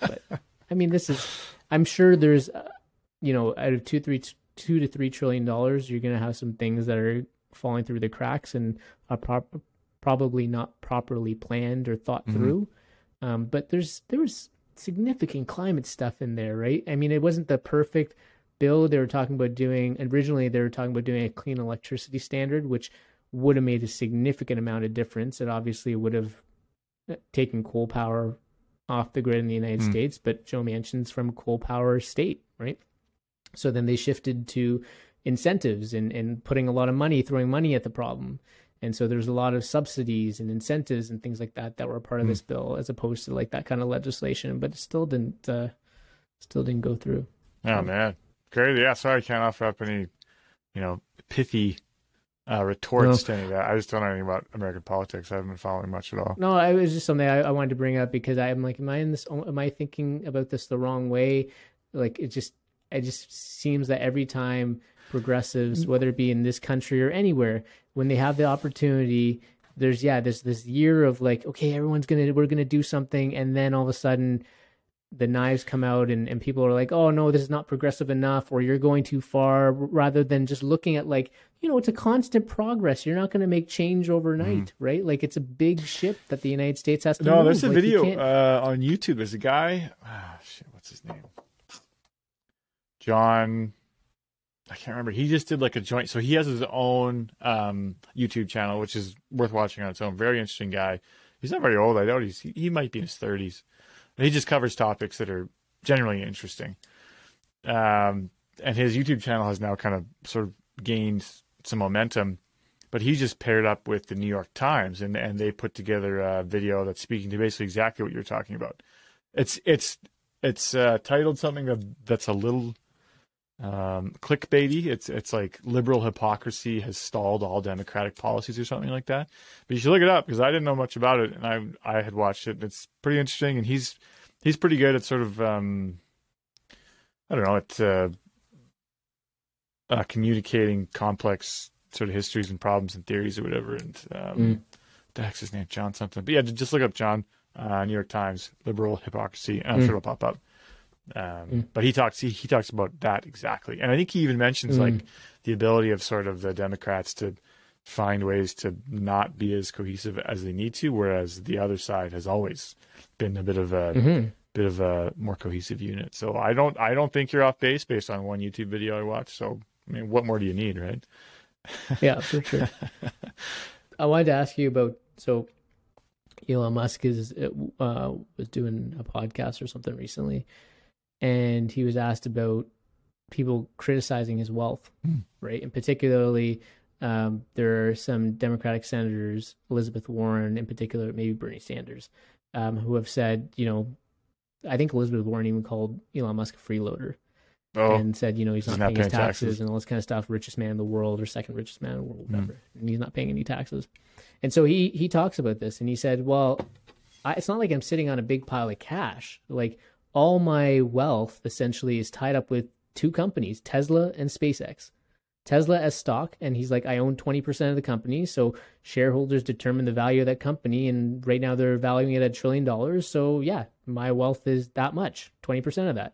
but I mean, this is. I'm sure there's, uh, you know, out of two, three, two to three trillion dollars, you're gonna have some things that are falling through the cracks and are prop- probably not properly planned or thought Mhm. through. Um, but there's there was significant climate stuff in there, right? I mean, it wasn't the perfect bill. They were talking about doing originally. They were talking about doing a clean electricity standard, which would have made a significant amount of difference. It obviously would have uh, taken coal power off the grid in the United Hmm. States, but Joe Manchin's from a coal power state, right? So then they shifted to incentives and, and putting a lot of money, throwing money at the problem. And so there's a lot of subsidies and incentives and things like that that were a part of Hmm. this bill, as opposed to like that kind of legislation. But it still didn't, uh, still didn't go through. Oh man, crazy. Yeah, sorry, I can't offer up any, you know, pithy uh, retorts to any of that. I just don't know anything about American politics. I haven't been following much at all. No, it was just something I, I wanted to bring up because I'm like, am I in this? Am I thinking about this the wrong way? Like, it just, it just seems that every time progressives, whether it be in this country or anywhere, when they have the opportunity, there's yeah, there's this year of like, okay, everyone's gonna, we're gonna do something, and then all of a sudden, the knives come out and, and people are like, oh no, this is not progressive enough, or you're going too far, rather than just looking at like, you know, it's a constant progress. You're not going to make change overnight, right? Like it's a big ship that the United States has to. No, move. there's a Like, video uh, on YouTube. There's a guy. Ah, shit, what's his name? John. I can't remember. He just did like a joint. So he has his own um, YouTube channel, which is worth watching on its own. Very interesting guy. He's not very old. I doubt he's he, he might be in his 30s. He just covers topics that are generally interesting. Um, and his YouTube channel has now kind of sort of gained some momentum. But he just paired up with the New York Times, and, and they put together a video that's speaking to basically exactly what you're talking about. It's it's it's uh, titled something that, that's a little um, clickbaity. It's it's like liberal hypocrisy has stalled all democratic policies or something like that. But you should look it up because I didn't know much about it, and I I had watched it. It's pretty interesting, and he's he's pretty good at sort of um, I don't know at uh, uh, communicating complex sort of histories and problems and theories or whatever. And um, Mm. the heck's his name, John something. But yeah, just look up John, uh, New York Times, liberal hypocrisy, and I'm Mm. sure it'll pop up. Um, Mm. But he talks he, he talks about that exactly, and I think he even mentions Mm. like the ability of sort of the Democrats to find ways to not be as cohesive as they need to, whereas the other side has always been a bit of a Mhm. bit of a more cohesive unit. So I don't I don't think you're off base based on one YouTube video I watched. So I mean, what more do you need, right? Yeah, for sure. I wanted to ask you about so Elon Musk is uh, was doing a podcast or something recently, and he was asked about people criticizing his wealth, Hmm. right? And particularly, um, there are some Democratic senators, Elizabeth Warren in particular, maybe Bernie Sanders, um, who have said, you know, I think Elizabeth Warren even called Elon Musk a freeloader Oh, and said, you know, he's He's not, not paying his taxes, taxes. and all this kind of stuff. Richest man in the world, or second richest man in the world, Mm. whatever. And he's not paying any taxes. And so he he talks about this, and he said, well, I, it's not like I'm sitting on a big pile of cash. Like all my wealth essentially is tied up with two companies, Tesla and SpaceX. Tesla as stock, and he's like, I own 20% of the company. So shareholders determine the value of that company. And right now they're valuing it at a trillion dollars. So yeah, my wealth is that much, 20% of that,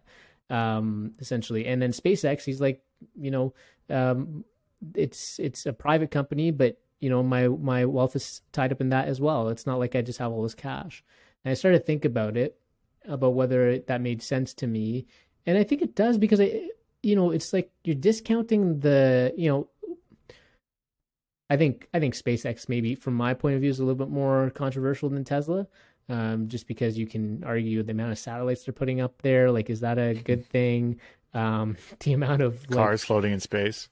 um, essentially. And then SpaceX, he's like, you know, um, it's it's a private company, but you know, my my wealth is tied up in that as well. It's not like I just have all this cash. And I started to think about it, about whether that made sense to me. And I think it does because I you know, it's like you're discounting the, you know, I think I think SpaceX maybe from my point of view is a little bit more controversial than Tesla, um, just because you can argue the amount of satellites they're putting up there. Like, is that a good thing? Um, the amount of like, cars floating in space.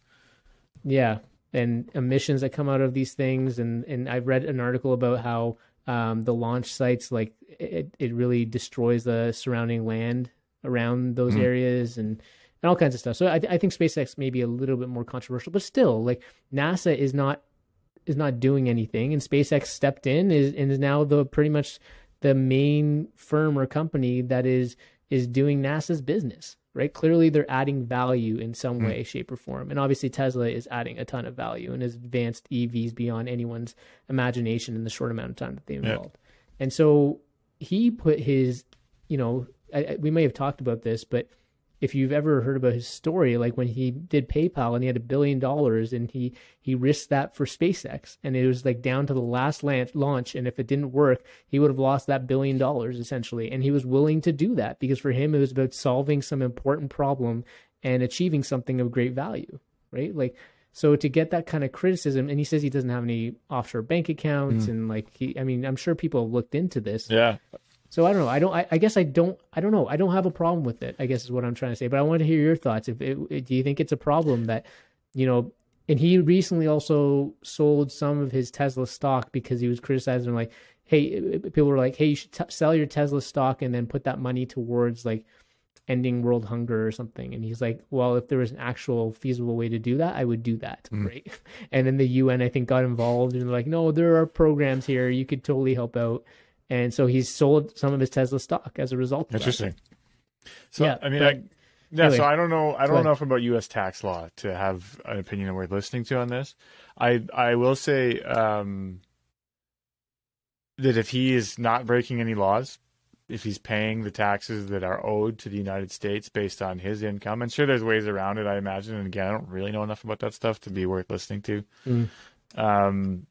Yeah, and emissions that come out of these things, and and I've read an article about how um, the launch sites like it it really destroys the surrounding land around those mm. areas and and all kinds of stuff. So I, I think SpaceX may be a little bit more controversial, but still, like NASA is not is not doing anything, and SpaceX stepped in is and is now the pretty much the main firm or company that is is doing NASA's business. Right? Clearly, they're adding value in some hmm. way, mm. shape, or form, and obviously Tesla is adding a ton of value and has advanced EVs beyond anyone's imagination in the short amount of time that they've involved. Yeah. And so he put his, you know, I, I, we may have talked about this, but if you've ever heard about his story, like when he did PayPal and he had a billion dollars and he he risked that for SpaceX and it was like down to the last launch and if it didn't work, he would have lost that billion dollars essentially. And he was willing to do that because for him it was about solving some important problem and achieving something of great value, right? Like so to get that kind of criticism, and he says he doesn't have any offshore bank accounts, mm. and like he, I mean, I'm sure people have looked into this. Yeah, so I don't know. I don't. I, I, guess I don't. I don't know. I don't have a problem with it. I guess is what I'm trying to say. But I want to hear your thoughts. If it, do you think it's a problem that, you know, and he recently also sold some of his Tesla stock because he was criticizing like, hey, people were like, hey, you should t- sell your Tesla stock and then put that money towards like ending world hunger or something. And he's like, well, if there was an actual feasible way to do that, I would do that. Mm. Right. And then the UN, I think, got involved and like, no, there are programs here. You could totally help out and so he's sold some of his Tesla stock as a result. Interesting. That. So yeah, I mean, but, I, yeah. Anyway, so I don't know. I don't know enough about U.S. tax law to have an opinion worth listening to on this. I I will say um, that if he is not breaking any laws, if he's paying the taxes that are owed to the United States based on his income, and sure, there's ways around it. I imagine. And again, I don't really know enough about that stuff to be worth listening to. Mm. Um,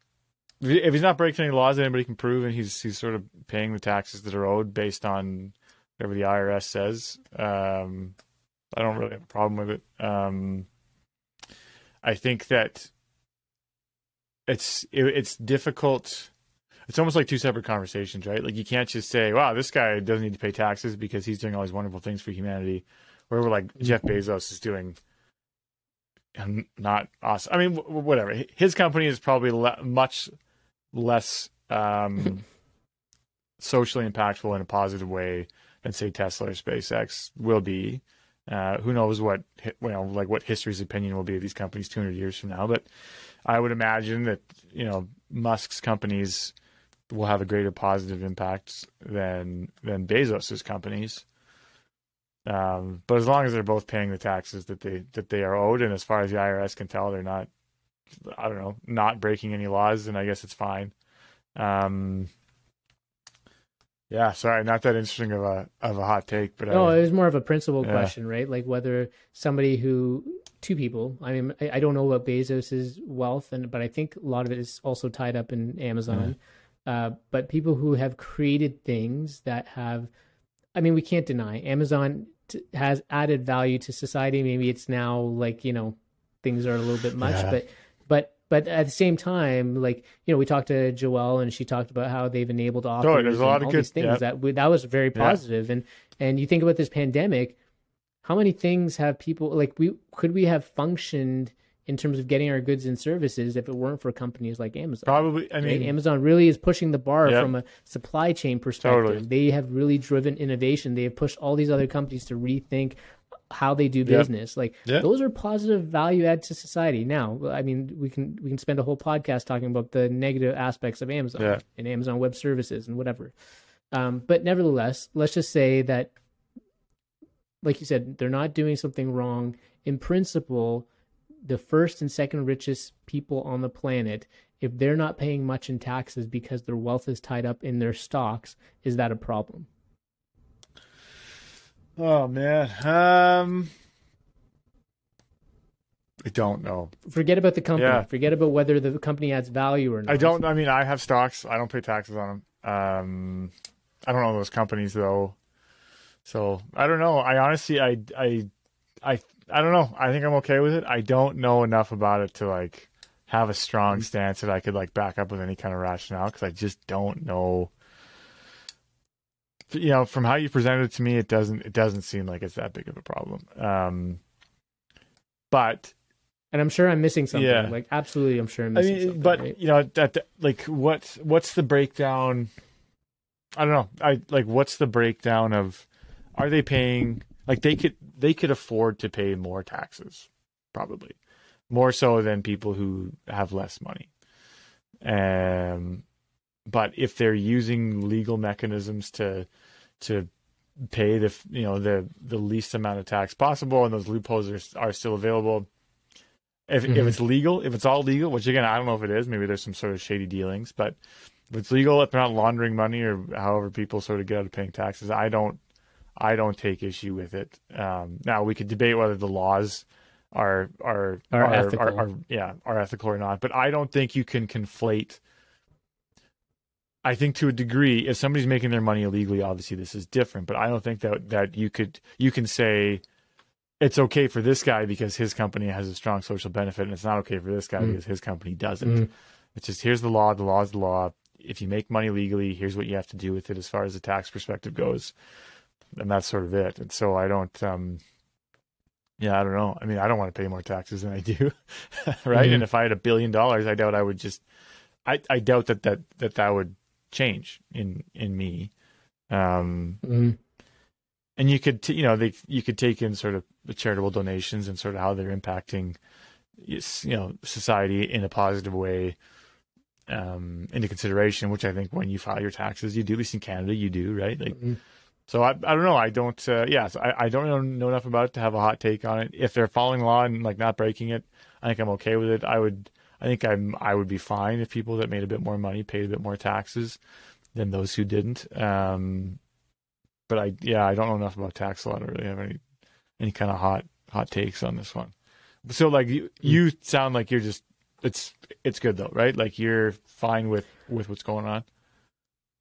if he's not breaking any laws that anybody can prove, and he's he's sort of paying the taxes that are owed based on whatever the IRS says, um, I don't really have a problem with it. Um, I think that it's it, it's difficult. It's almost like two separate conversations, right? Like you can't just say, "Wow, this guy doesn't need to pay taxes because he's doing all these wonderful things for humanity," or like Jeff Bezos is doing and not awesome. I mean, whatever. His company is probably le- much less um, socially impactful in a positive way than say Tesla or SpaceX will be. Uh, who knows what you know, like what history's opinion will be of these companies 200 years from now? But I would imagine that you know Musk's companies will have a greater positive impact than than Bezos's companies. Um, but as long as they're both paying the taxes that they that they are owed, and as far as the IRS can tell, they're not I don't know, not breaking any laws, and I guess it's fine. Um, yeah, sorry, not that interesting of a of a hot take, but no, I, it was more of a principle yeah. question, right? Like whether somebody who two people, I mean, I, I, don't know about Bezos's wealth, and but I think a lot of it is also tied up in Amazon. Mm-hmm. Uh, but people who have created things that have, I mean, we can't deny Amazon t- has added value to society. Maybe it's now like you know things are a little bit much, yeah. but but but at the same time, like you know, we talked to Joelle and she talked about how they've enabled authors. Oh, there's a lot of good things yeah. that that was very positive. Yeah. And and you think about this pandemic, how many things have people like we could we have functioned in terms of getting our goods and services if it weren't for companies like Amazon? Probably. I mean, right? Amazon really is pushing the bar from a supply chain perspective. Totally. They have really driven innovation. They have pushed all these other companies to rethink how they do business. Yep. Like yep. those are positive value add to society. Now, I mean, we can we can spend a whole podcast talking about the negative aspects of Amazon yeah. and Amazon Web Services and whatever. Um, but nevertheless, let's just say that, like you said, they're not doing something wrong in principle. the first and second richest people on the planet, if they're not paying much in taxes because their wealth is tied up in their stocks, is that a problem? Oh man. Um I don't know. Forget about the company. Yeah. Forget about whether the company adds value or not. I don't I mean I have stocks. I don't pay taxes on them. Um I don't know those companies though. So, I don't know. I honestly I I I I don't know. I think I'm okay with it. I don't know enough about it to like have a strong stance that I could like back up with any kind of rationale because I just don't know. You know, from how you presented it to me, it doesn't it doesn't seem like it's that big of a problem. Um, but And I'm sure I'm missing something. Yeah. Like absolutely, I'm sure I'm I missing mean, something. but right? you know, that like what what's the breakdown? I don't know. I like what's the breakdown of are they paying like they could they could afford to pay more taxes probably more so than people who have less money. Um but if they're using legal mechanisms to to pay the you know the the least amount of tax possible and those loopholes are, are still available if if Mhm. it's legal if it's all legal which again I don't know if it is maybe there's some sort of shady dealings but if it's legal if they're not laundering money or however people sort of get out of paying taxes I don't I don't take issue with it um, now we could debate whether the laws are are Are ethical. are, are yeah are ethical or not but I don't think you can conflate I think to a degree, if somebody's making their money illegally, obviously this is different. But I don't think that that you could you can say it's okay for this guy because his company has a strong social benefit, and it's not okay for this guy Mm. because his company doesn't. Mm. It's just here's the law. The law is the law. If you make money legally, here's what you have to do with it as far as the tax perspective goes, and that's sort of it. And so I don't. um yeah, I don't know. I mean, I don't want to pay more taxes than I do, right? Mhm. And if I had a billion dollars, I doubt I would just. I, I doubt that, that that that would change in in me. Um, Mm. and you could t- you know they you could take in sort of the charitable donations and sort of how they're impacting you know society in a positive way um into consideration which i think when you file your taxes you do at least in canada you do right like Mm. so i, I don't know i don't uh, yeah so I, I don't know, know enough about it to have a hot take on it if they're following law and like not breaking it i think i'm okay with it i would i think i'm i would be fine if people that made a bit more money paid a bit more taxes than those who didn't um but I yeah I don't know enough about tax law to really have any any kind of hot hot takes on this one. So like you you sound like you're just it's it's good though, right? Like you're fine with with what's going on.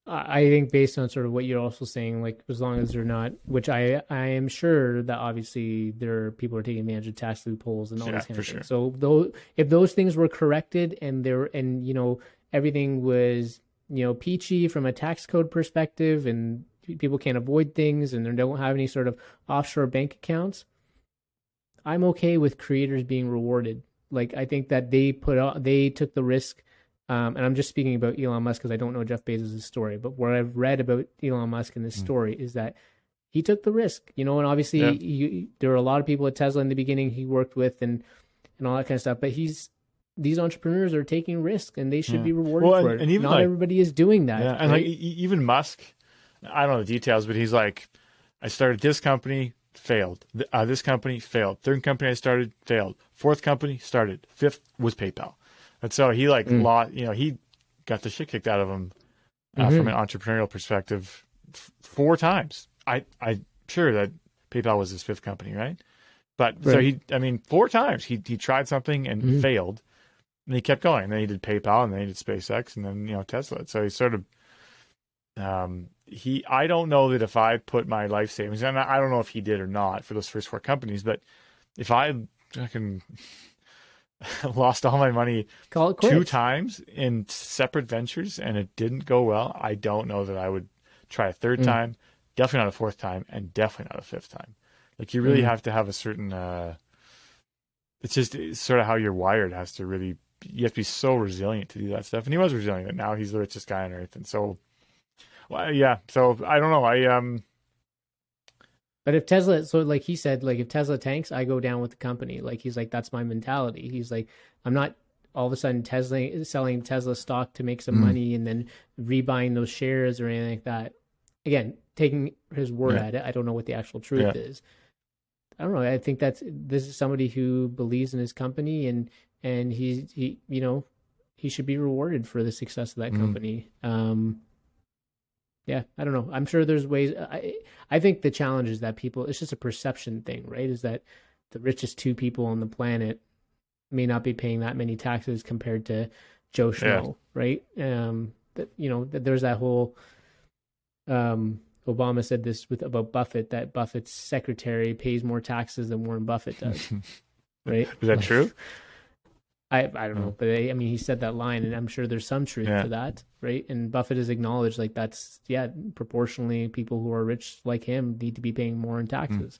I think based on sort of what you're also saying, like as long as they're not, which I I am sure that obviously there are people are taking advantage of tax loopholes and all Yeah, these kind of sure. things. So though if those things were corrected and there and you know everything was you know peachy from a tax code perspective and people can't avoid things and they don't have any sort of offshore bank accounts, I'm okay with creators being rewarded. Like I think that they put out they took the risk um, and I'm just speaking about Elon Musk because I don't know Jeff Bezos' story, but what I've read about Elon Musk in this Mm. story is that he took the risk, you know, and obviously Yeah. you, there were a lot of people at Tesla in the beginning he worked with and and all that kind of stuff. But he's these entrepreneurs are taking risk and they should Yeah. be rewarded Well, for and- it. and even, Not like- everybody is doing that. yeah, and like right? e- e- even Musk, I don't know the details, but he's like, I started this company, failed. Uh, this company failed. Third company I started failed. Fourth company started. Fifth was PayPal, and so he like Mm. lost. You know, he got the shit kicked out of him uh, Mhm. from an entrepreneurial perspective f- four times. I I'm sure that PayPal was his fifth company, right? But so he, I mean, four times he he tried something and Mhm. failed, and he kept going. And then he did PayPal, and then he did SpaceX, and then you know Tesla. So he sort of, um, he. I don't know that if I put my life savings, and I I don't know if he did or not for those first four companies, but if I fucking lost all my money Call it two times in separate ventures and it didn't go well, I don't know that I would try a third Mm. time, definitely not a fourth time, and definitely not a fifth time. Like you really Mm. have to have a certain. uh It's just it's sort of how you're wired. Has to really you have to be so resilient to do that stuff. And he was resilient. And now he's the richest guy on earth. And so, well, yeah. So I don't know. I um But if Tesla, so like he said, like if Tesla tanks, I go down with the company. Like he's like, that's my mentality. He's like, I'm not all of a sudden Tesla selling Tesla stock to make some Mm. money and then rebuying those shares or anything like that. Again, taking his word Yeah. at it, I don't know what the actual truth Yeah. is. I don't know. I think that's this is somebody who believes in his company and and he's he you know he should be rewarded for the success of that Mhm. company. Um, yeah, I don't know. I'm sure there's ways. I I think the challenge is that people. It's just a perception thing, right? Is that the richest two people on the planet may not be paying that many taxes compared to Joe Schmo, right? Um, that you know that there's that whole. Um, Obama said this with about Buffett that Buffett's secretary pays more taxes than Warren Buffett does, right? Is that true? I I don't know, but I, I mean, he said that line, and I'm sure there's some truth Yeah. to that, right? And Buffett has acknowledged like that's yeah, proportionally, people who are rich like him need to be paying more in taxes.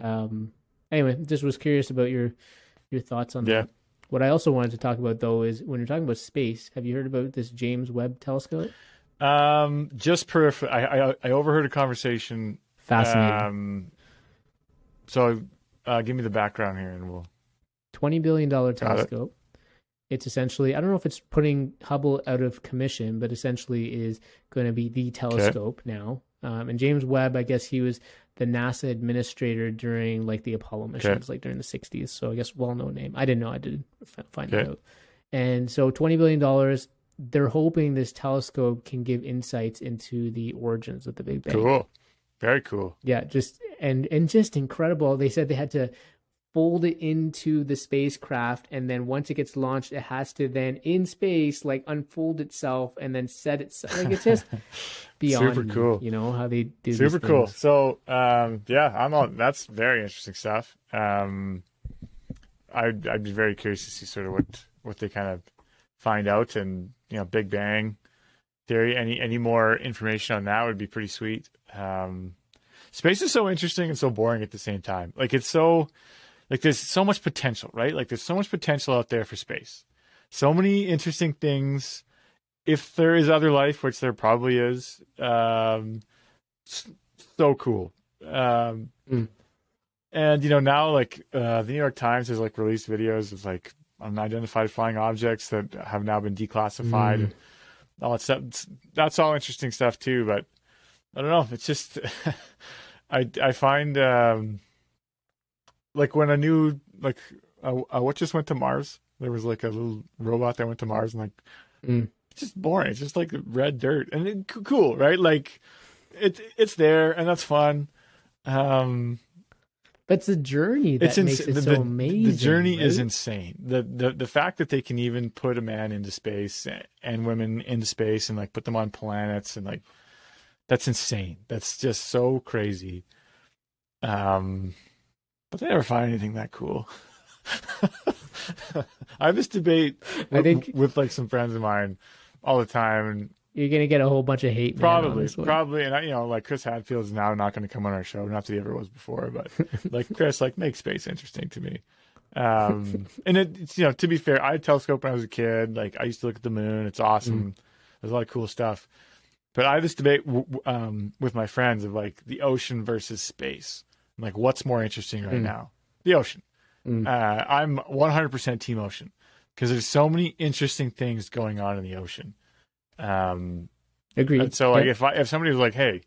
Um, anyway, just was curious about your your thoughts on Yeah. that. What I also wanted to talk about though is when you're talking about space, have you heard about this James Webb Telescope? Um, just peripher. I, I I overheard a conversation. Fascinating. Um, so uh, give me the background here, and we'll. twenty billion dollar telescope. It's essentially I don't know if it's putting Hubble out of commission, but essentially is going to be the telescope now. Um, and James Webb, I guess he was the NASA administrator during like the Apollo missions, like during the '60s. So I guess well known name. I didn't know. I did find Okay. out. And so twenty billion dollars. They're hoping this telescope can give insights into the origins of the Big Bang Cool. Very cool. yeah just and and just incredible they said they had to fold it into the spacecraft and then once it gets launched it has to then in space like unfold itself and then set itself like it's just beyond Super cool. you know how they do Super cool. So um, yeah, I'm all. That's very interesting stuff. Um, I'd I'd be very curious to see sort of what what they kind of find out, and you know, Big Bang theory. Any any more information on that would be pretty sweet. Um, space is so interesting and so boring at the same time. Like it's so like there's so much potential, right? Like there's so much potential out there for space. So many interesting things. If there is other life, which there probably is, um, so cool. Um, Mm. And you know now, like uh, the New York Times has like released videos of like unidentified flying objects that have now been declassified. Mm. And all that stuff. That's all interesting stuff too. But I don't know. It's just I I find um, like when a new like uh, uh, what just went to Mars. There was like a little robot that went to Mars and like Mm. it's just boring. It's just like red dirt and it, cool, right? Like it's it's there and that's fun. Um, but it's the journey that it's makes it the, so the- amazing The journey is insane. The, the the fact that they can even put a man into space and women into space and like put them on planets and like that's insane. That's just so crazy. Um, but they never find anything that cool. I have this debate I with, think- with like some friends of mine all the time, and you're gonna get a whole bunch of hate probably, one. probably, and I, you know, like Chris Hadfield is now not going to come on our show, not that he ever was before, but like Chris, like make space interesting to me. Um, and it, it's you know, to be fair, I had a telescope when I was a kid. Like I used to look at the moon; it's awesome. There's a lot of cool stuff. But I had this debate w- w- um, with my friends of like the ocean versus space. Like, what's more interesting right Mm. now? The ocean. Mm. Uh, I'm 100% team ocean because there's so many interesting things going on in the ocean. Um, Agreed. and so like Yeah. if I, if somebody was like, "Hey,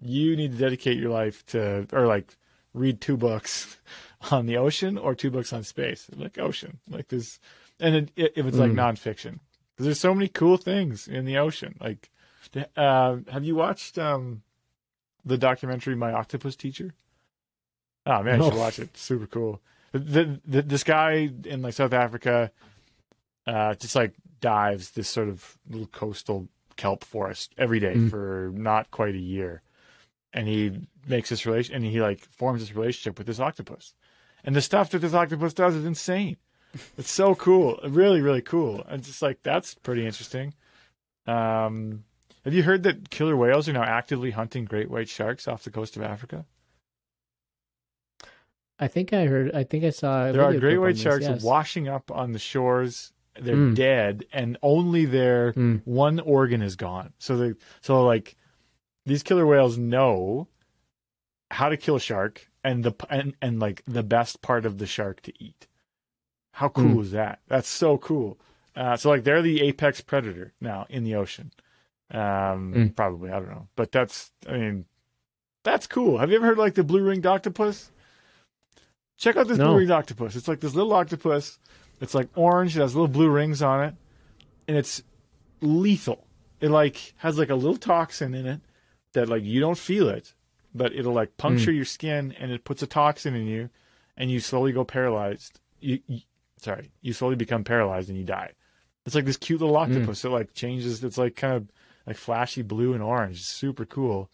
you need to dedicate your life to or like read two books on the ocean or two books on space," I'm like ocean, like this, and it, it, if it's like Mm. nonfiction, because there's so many cool things in the ocean. Like, uh, have you watched um, the documentary My Octopus Teacher? Oh man, you should watch it. It's super cool. The, the, this guy in like South Africa, uh, just like dives this sort of little coastal kelp forest every day Mm. for not quite a year, and he makes this relation and he like forms this relationship with this octopus, and the stuff that this octopus does is insane. It's so cool, really, really cool. And just like that's pretty interesting. Um, have you heard that killer whales are now actively hunting great white sharks off the coast of Africa? I think I heard. I think I saw. There are great white sharks yes. washing up on the shores. They're Mm. dead, and only their Mm. one organ is gone. So they, so like these killer whales know how to kill a shark and the and, and like the best part of the shark to eat. How cool Mm. is that? That's so cool. Uh, so like they're the apex predator now in the ocean. Um, Mm. probably I don't know, but that's I mean that's cool. Have you ever heard like the blue ringed octopus? Check out this No. blue ringed octopus. It's like this little octopus. It's like orange. It has little blue rings on it, and it's lethal. It like has like a little toxin in it that like you don't feel it, but it'll like puncture hmm. your skin and it puts a toxin in you, and you slowly go paralyzed. You, you sorry, you slowly become paralyzed and you die. It's like this cute little hmm. octopus. It like changes. It's like kind of like flashy blue and orange. It's super cool.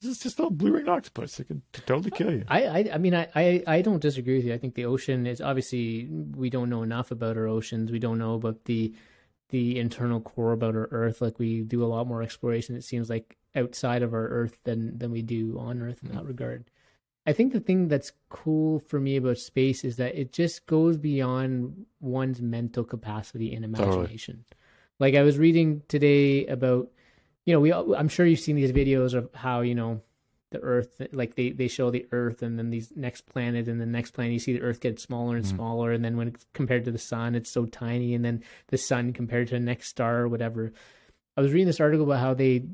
This is just a blue ringed octopus. It could totally kill you. I, I, I mean, I, I, I don't disagree with you. I think the ocean is obviously we don't know enough about our oceans. We don't know about the the internal core about our Earth. Like we do a lot more exploration. It seems like outside of our Earth than than we do on Earth in that mm-hmm. regard. I think the thing that's cool for me about space is that it just goes beyond one's mental capacity and Totally. imagination. Like I was reading today about, you know, we I'm sure you've seen these videos of how you know the Earth, like they they show the Earth and then these next planet and the next planet, you see the Earth get smaller and Mhm. smaller, and then when it's compared to the Sun, it's so tiny, and then the Sun compared to the next star or whatever. I was reading this article about how they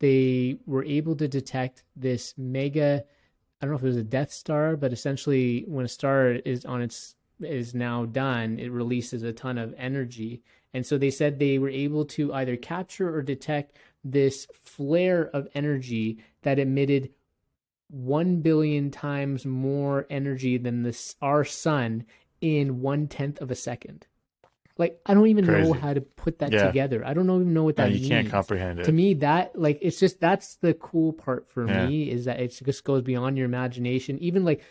they were able to detect this mega I don't know if it was a Death Star, but essentially when a star is on its is now done, it releases a ton of energy. And so they said they were able to either capture or detect this flare of energy that emitted 1 billion times more energy than this our sun in one tenth of a second. Like I don't even know how to put that Yeah. together. I don't even know what No, that you means can't comprehend it. to me that like it's just that's the cool part for Yeah. me is that it just goes beyond your imagination even like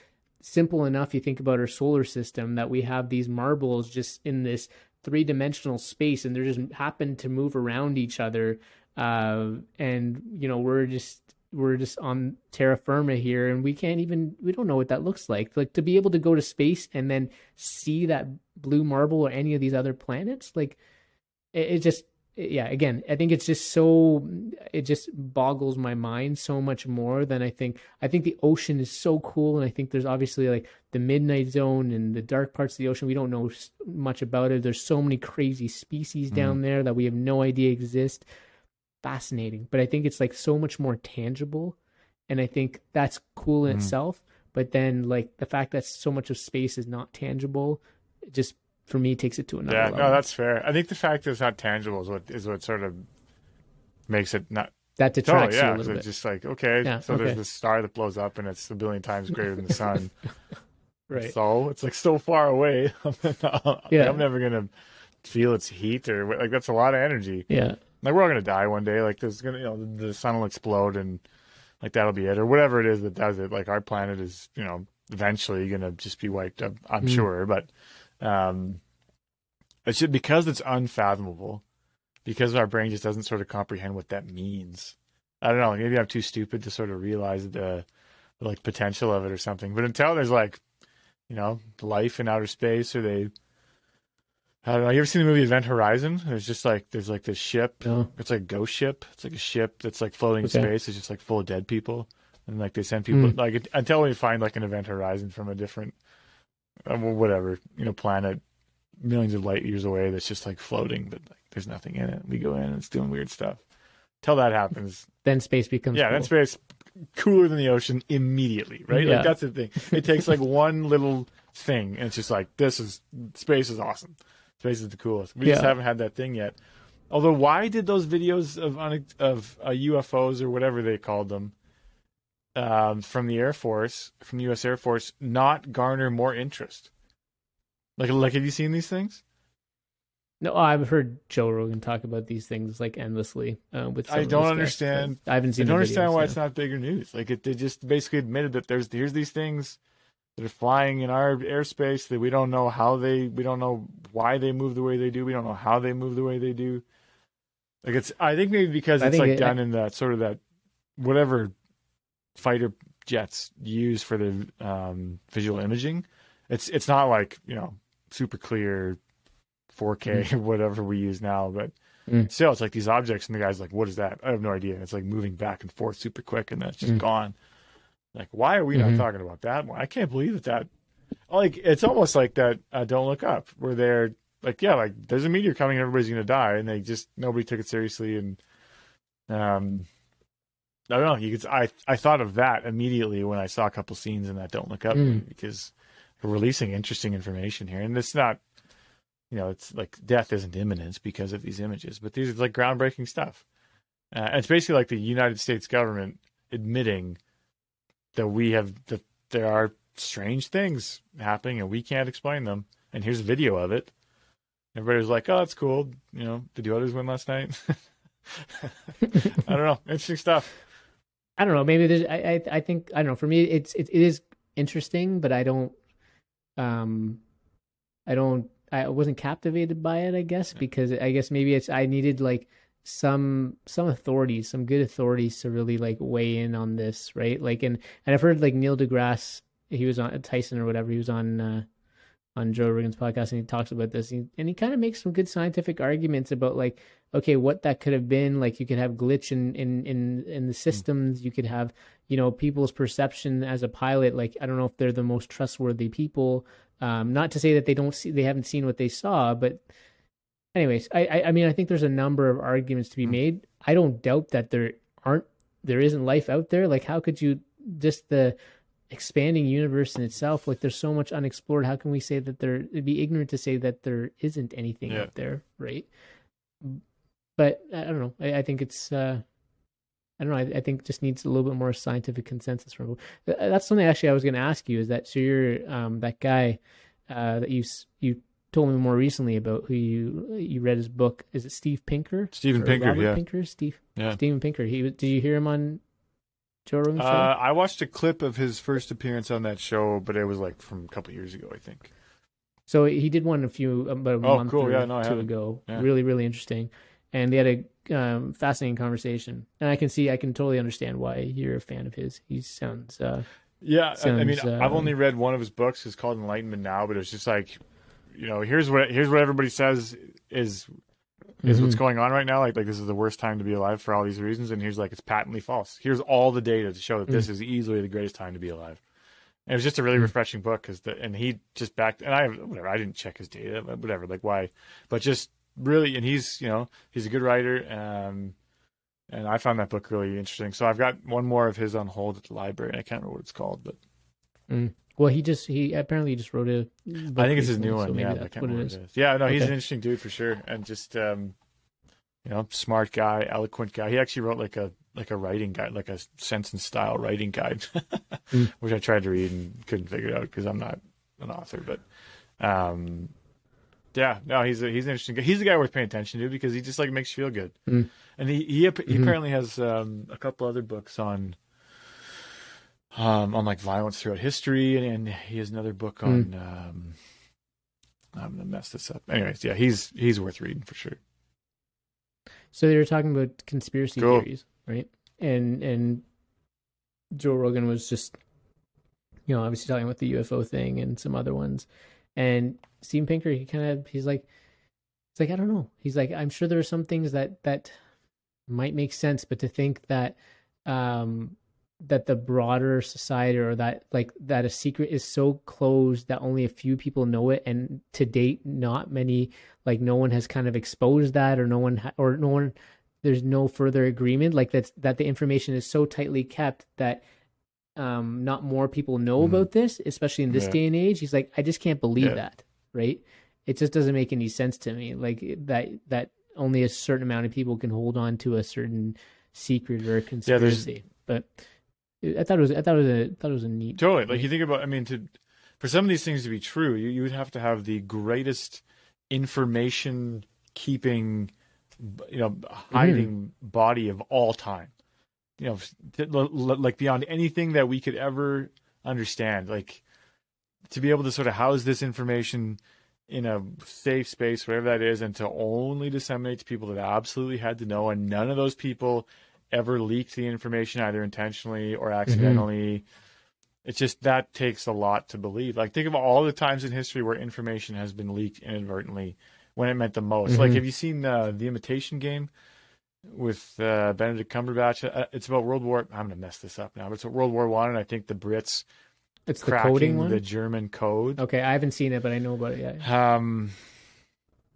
simple enough you think about our solar system that we have these marbles just in this three-dimensional space and they're just happen to move around each other uh, and you know we're just we're just on terra firma here and we can't even we don't know what that looks like. Like to be able to go to space and then see that blue marble or any of these other planets like it, it just yeah again i think it's just so it just boggles my mind so much more than i think. I think the ocean is so cool and i think there's obviously like the midnight zone and the dark parts of the ocean. We don't know much about it. There's so many crazy species down there that we have no idea exist. Fascinating but i think it's like so much more tangible and i think that's cool in Mhm. itself but then like the fact that so much of space is not tangible just for me takes it to another yeah, level. no, that's fair. I think the fact that it's not tangible is what is what sort of makes it not. that Oh, detracts you yeah, a 'cause little it's bit just like okay, Yeah, so okay. there's this star that blows up and it's a billion times greater than the sun. right So it's like so far away. yeah. I'm never gonna feel its heat or like that's a lot of energy. yeah Like we're all gonna die one day. Like there's gonna you know the, the sun will explode and like that'll be it or whatever it is that does it. Like our planet is you know eventually gonna just be wiped up. I'm Mm. sure, but um, it's just because it's unfathomable. Because our brain just doesn't sort of comprehend what that means. I don't know. Maybe I'm too stupid to sort of realize the, the like potential of it or something. But until there's like, you know, life in outer space, or they, I don't know. You ever seen the movie Event Horizon? There's just like there's like this ship. no It's like a ghost ship. It's like a ship that's like floating in space. It's just like full of dead people, and like they send people Hmm. like until we find like an Event Horizon from a different, whatever you know, planet millions of light years away that's just like floating, but like there's nothing in it. We go in and it's doing weird stuff. Till that happens, then space becomes yeah, cool. then space cooler than the ocean immediately, right? Yeah. Like that's the thing. It takes like one little thing, and it's just like this is space is awesome. Space is the coolest. We just haven't had that thing yet. Although, why did those videos of of uh, UFOs or whatever they called them um, from the Air Force, from the U.S. Air Force, not garner more interest? Like, like, have you seen these things? No, I've heard Joe Rogan talk about these things like endlessly. Uh, with I don't those guys, understand- I haven't seen. I don't understand videos, why it's not bigger news. Like it, they just basically admitted that there's here's these things that are flying in our airspace that we don't know how they we don't know why they move the way they do. We don't know how they move the way they do. Like it's I think maybe because I it's like it- done in that sort of that whatever fighter jets use for the um, visual imaging. It's it's not like you know super clear 4K whatever we use now, but Mm. still it's like these objects and the guy's like, "What is that?" I have no idea. It's like moving back and forth super quick, and then it's just Mm. gone. Like, why are we Mhm. not talking about that? I can't believe that that like it's almost like that. Uh, Don't look up, where they're like, yeah, like there's a meteor coming, and everybody's gonna die, and they just nobody took it seriously, and um. I don't know. You could. I I thought of that immediately when I saw a couple scenes in that "Don't Look Up" Mm. because releasing interesting information here, and it's not, you know, it's like death isn't imminent because of these images, but these are like groundbreaking stuff. Uh, and it's basically like the United States government admitting that we have that there are strange things happening and we can't explain them. And here's a video of it. Everybody was like, "Oh, that's cool." You know, did the others win last night? I don't know. Interesting stuff. I don't know. Maybe there's. I, I. I think. I don't know. For me, it's. It, it is interesting, but I don't. Um, I don't. I wasn't captivated by it. I guess because I guess maybe it's. I needed like some some authorities, some good authorities to really like weigh in on this, right? Like, and and I've heard like Neil deGrasse. He was on Tyson or whatever. He was on. uh on Joe Rogan's podcast and he talks about this and he, he kind of makes some good scientific arguments about like okay what that could have been like you could have glitch in in in, in the hmm. systems you could have you know people's perception as a pilot like I don't know if they're the most trustworthy people um not to say that they don't see they haven't seen what they saw but anyways I I, I mean I think there's a number of arguments to be mm. made I don't doubt that there aren't there isn't life out there like how could you just the expanding universe in itself like there's so much unexplored. How can we say that there it'd be ignorant to say that there isn't anything yeah. out there right? But i don't know. I, I think it's uh i don't know. I, I, think just needs a little bit more scientific consensus from that's something actually i was going to ask you is that so you're um that guy uh that you you told me more recently about who you you read his book. Is it steve pinker? Steven pinker Robert yeah. Pinker? Steve yeah. Steven pinker. He did you hear him on Joe Rogan show? Uh, I watched a clip of his first appearance on that show, but it was like from a couple years ago, I think. So he did one a few about a oh, month cool. or yeah, no, two ago. Yeah. Really, really interesting, and they had a um, fascinating conversation. And I can see, I can totally understand why you're a fan of his. He sounds. Uh, yeah, sounds, I mean, uh, I've only read one of his books. It's called Enlightenment Now, but it's just like, you know, here's what here's what everybody says is is mm-hmm. what's going on right now. Like, like this is the worst time to be alive for all these reasons. And here's like, it's patently false. Here's all the data to show that this mm-hmm. is easily the greatest time to be alive. And it was just a really mm-hmm. refreshing book because the, and he just backed, and I, whatever, I didn't check his data, whatever, like why, but just really, and he's, you know, he's a good writer. Um, and I found that book really interesting. So I've got one more of his on hold at the library. I can't remember what it's called, but. Mm. Well, he just he apparently just wrote a. I think it's his new one. So yeah, I can't remember it is. Yeah, no, he's okay. an interesting dude for sure, and just um, you know, smart guy, eloquent guy. He actually wrote like a like a writing guide, like a sense and style writing guide, mm. which I tried to read and couldn't figure it out because I'm not an author. But um, yeah, no, he's a, he's an interesting guy. He's a guy worth paying attention to because he just like makes you feel good. Mm. And he he, he mm-hmm. apparently has um, a couple other books on um, on like violence throughout history, and, and he has another book on. Mm. Um, I'm gonna mess this up. Anyways, yeah, he's he's worth reading for sure. So they were talking about conspiracy cool. theories, right? And and Joe Rogan was just, you know, obviously talking about the UFO thing and some other ones. And Steven Pinker, he kind of he's like, it's like I don't know. He's like, I'm sure there are some things that that might make sense, but to think that um that the broader society or that like that a secret is so closed that only a few people know it and to date not many like no one has kind of exposed that or no one ha- or no one there's no further agreement like that's that the information is so tightly kept that um not more people know mm about this especially in this yeah. day and age he's like i just can't believe yeah. that right it just doesn't make any sense to me like that that only a certain amount of people can hold on to a certain secret or a conspiracy yeah, but I thought it was I thought it was a thought it was a neat. Totally, like you think about. I mean, to for some of these things to be true, you, you would have to have the greatest information keeping, you know, hiding mm. body of all time. You know, like beyond anything that we could ever understand. Like to be able to sort of house this information in a safe space, whatever that is, and to only disseminate to people that absolutely had to know, and none of those people ever leaked the information either intentionally or accidentally. Mm-hmm. It's just that takes a lot to believe. Like think of all the times in history where information has been leaked inadvertently when it meant the most. Mm-hmm. Like have you seen uh, the Imitation Game with uh, Benedict Cumberbatch? Uh, it's about World War. I'm gonna mess this up now, but it's World War One, and I think the Brits. It's the coding one. The German code. Okay, I haven't seen it, but I know about it. Yeah. Um,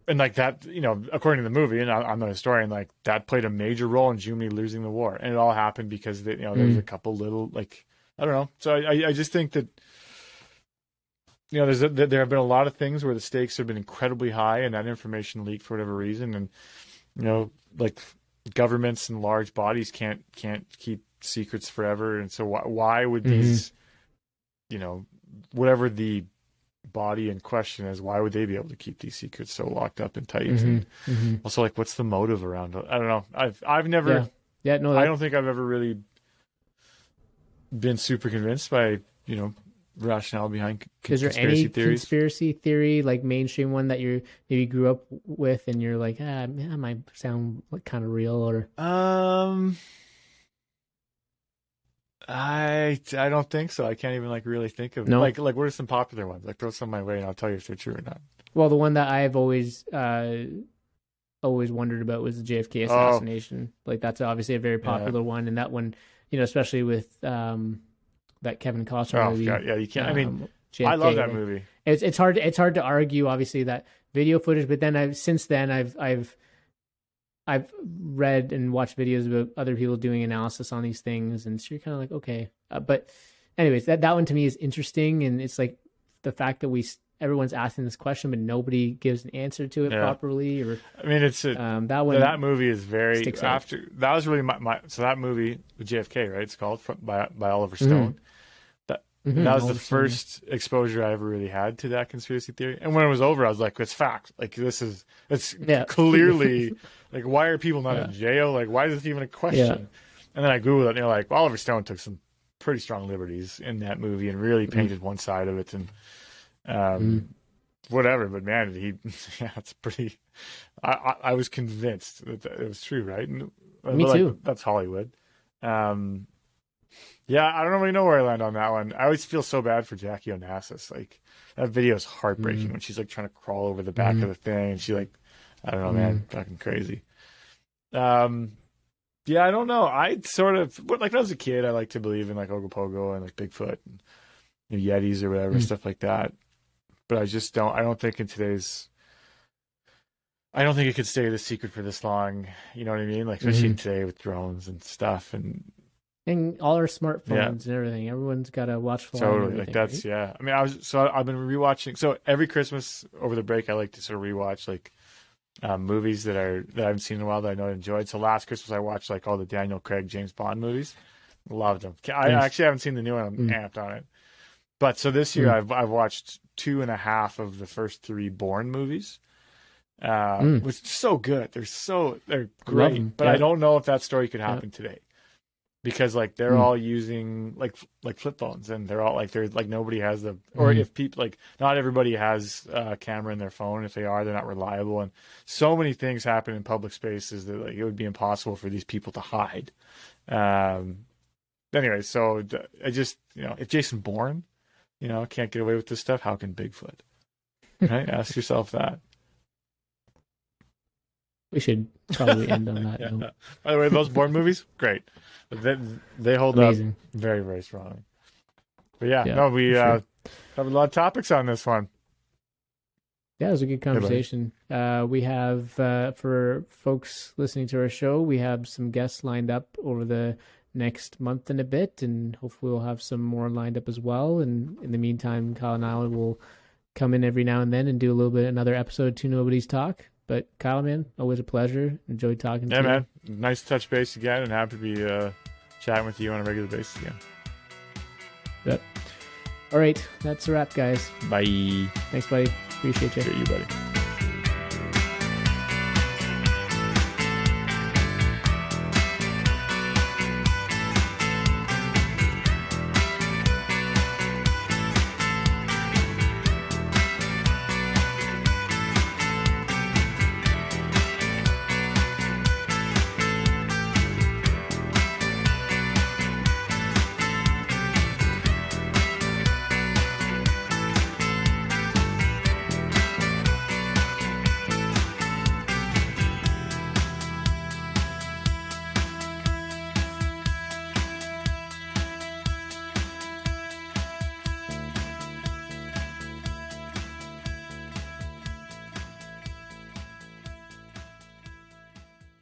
and like that, you know, according to the movie, and I, am not a historian, like that played a major role in Germany losing the war, and it all happened because they, you know there was mm. a couple little like I don't know. So I, I just think that you know, there's a, there have been a lot of things where the stakes have been incredibly high, and that information leaked for whatever reason, and you know, like governments and large bodies can't can't keep secrets forever, and so why why would Mhm. these, you know, whatever the body in question is, why would they be able to keep these secrets so locked up and tight? And Mhm, mhm. also, like, what's the motive around it? I don't know. I've I've never. Yeah. Yeah, no, I don't think I've ever really been super convinced by you know rationale behind is there conspiracy any theories. conspiracy theory, like mainstream one that you maybe grew up with, and you're like, ah, that might sound like kind of real, or Um, I I don't think so. I can't even like really think of No? like like what are some popular ones? Like throw some my way and I'll tell you if they're true or not. well, the one that I've always uh always wondered about was the JFK Oh. assassination. Like that's obviously a very popular one, and that one, you know, especially with um that Kevin Costner Oh movie. god, yeah, you can't. I mean, um, I love that movie. it's it's hard it's hard to argue obviously that video footage but then I've since then I've I've I've read and watched videos about other people doing analysis on these things and so you're kind of like okay uh, but anyways that that one to me is interesting and it's like the fact that we everyone's asking this question but nobody gives an answer to it Yeah. properly or I mean, it's a, um that one that movie is very sticks out. after that was really my, my so that movie with JFK right? It's called from, by by Oliver Mhm. Stone. Mhm, that was all the of a sudden. first exposure I ever really had to that conspiracy theory. And when it was over, I was like, "It's fact. Like this is it's Yeah. clearly like why are people not in jail? Like why is this even a question?" And then I googled it, and they're like, well, "Oliver Stone took some pretty strong liberties in that movie and really painted one side of it and um, Mm. whatever." But man, he yeah, it's pretty. I I, I was convinced that it was true, right? And, uh, Me like, too. That's Hollywood. Um, yeah, I don't really know where I land on that one. I always feel so bad for Jackie Onassis. Like that video is heartbreaking Mm. when she's like trying to crawl over the back Mm. of the thing, and she like, I don't know, man, fucking crazy. Um, yeah, I don't know. I sort of but, like when I was a kid, I like to believe in like Ogopogo and like Bigfoot and you know, Yetis or whatever Mm. stuff like that. But I just don't. I don't think in today's. I don't think it could stay the secret for this long. You know what I mean? Like especially Mhm. today with drones and stuff and and all our smartphones Yeah. and everything everyone's got a watch phone Totally, like that's yeah. I mean, I was so I've been rewatching. So every Christmas over the break, I like to sort of rewatch like um, movies that are that I haven't seen in a while that I know I enjoyed. So last Christmas, I watched like all the Daniel Craig James Bond movies. Loved them. I Nice. actually haven't seen the new one. I'm Mm. amped on it. But so this year, Mm. I've I've watched two and a half of the first three Bourne movies. Uh, Mm. which so good. They're so they're great. But I don't know if that story could happen today because like they're Mm. all using like like flip phones and they're all like they're like nobody has the or Mm. if people like not everybody has a camera in their phone. If they are they're not reliable. And so many things happen in public spaces that like it would be impossible for these people to hide. Um anyway so i just you know if jason bourne you know can't get away with this stuff how can bigfoot? Right? Ask yourself that we should probably end on that Yeah. by the way those bourne movies great they, they hold amazing up very very strongly but yeah, Yeah, no we for uh have a lot of topics on this one Yeah, it was a good conversation. Uh, we have uh, for folks listening to our show, we have some guests lined up over the next month and a bit, and hopefully we'll have some more lined up as well. And in the meantime, Kyle and I will come in every now and then and do a little bit another episode to Nobody's Talk. But Kyle, man, always a pleasure. Enjoyed talking to you. Yeah, man. Nice to touch base again, and happy to be uh, chatting with you on a regular basis again. you. All right, that's a wrap, guys. Bye. Thanks, buddy. Appreciate you. Get you, buddy.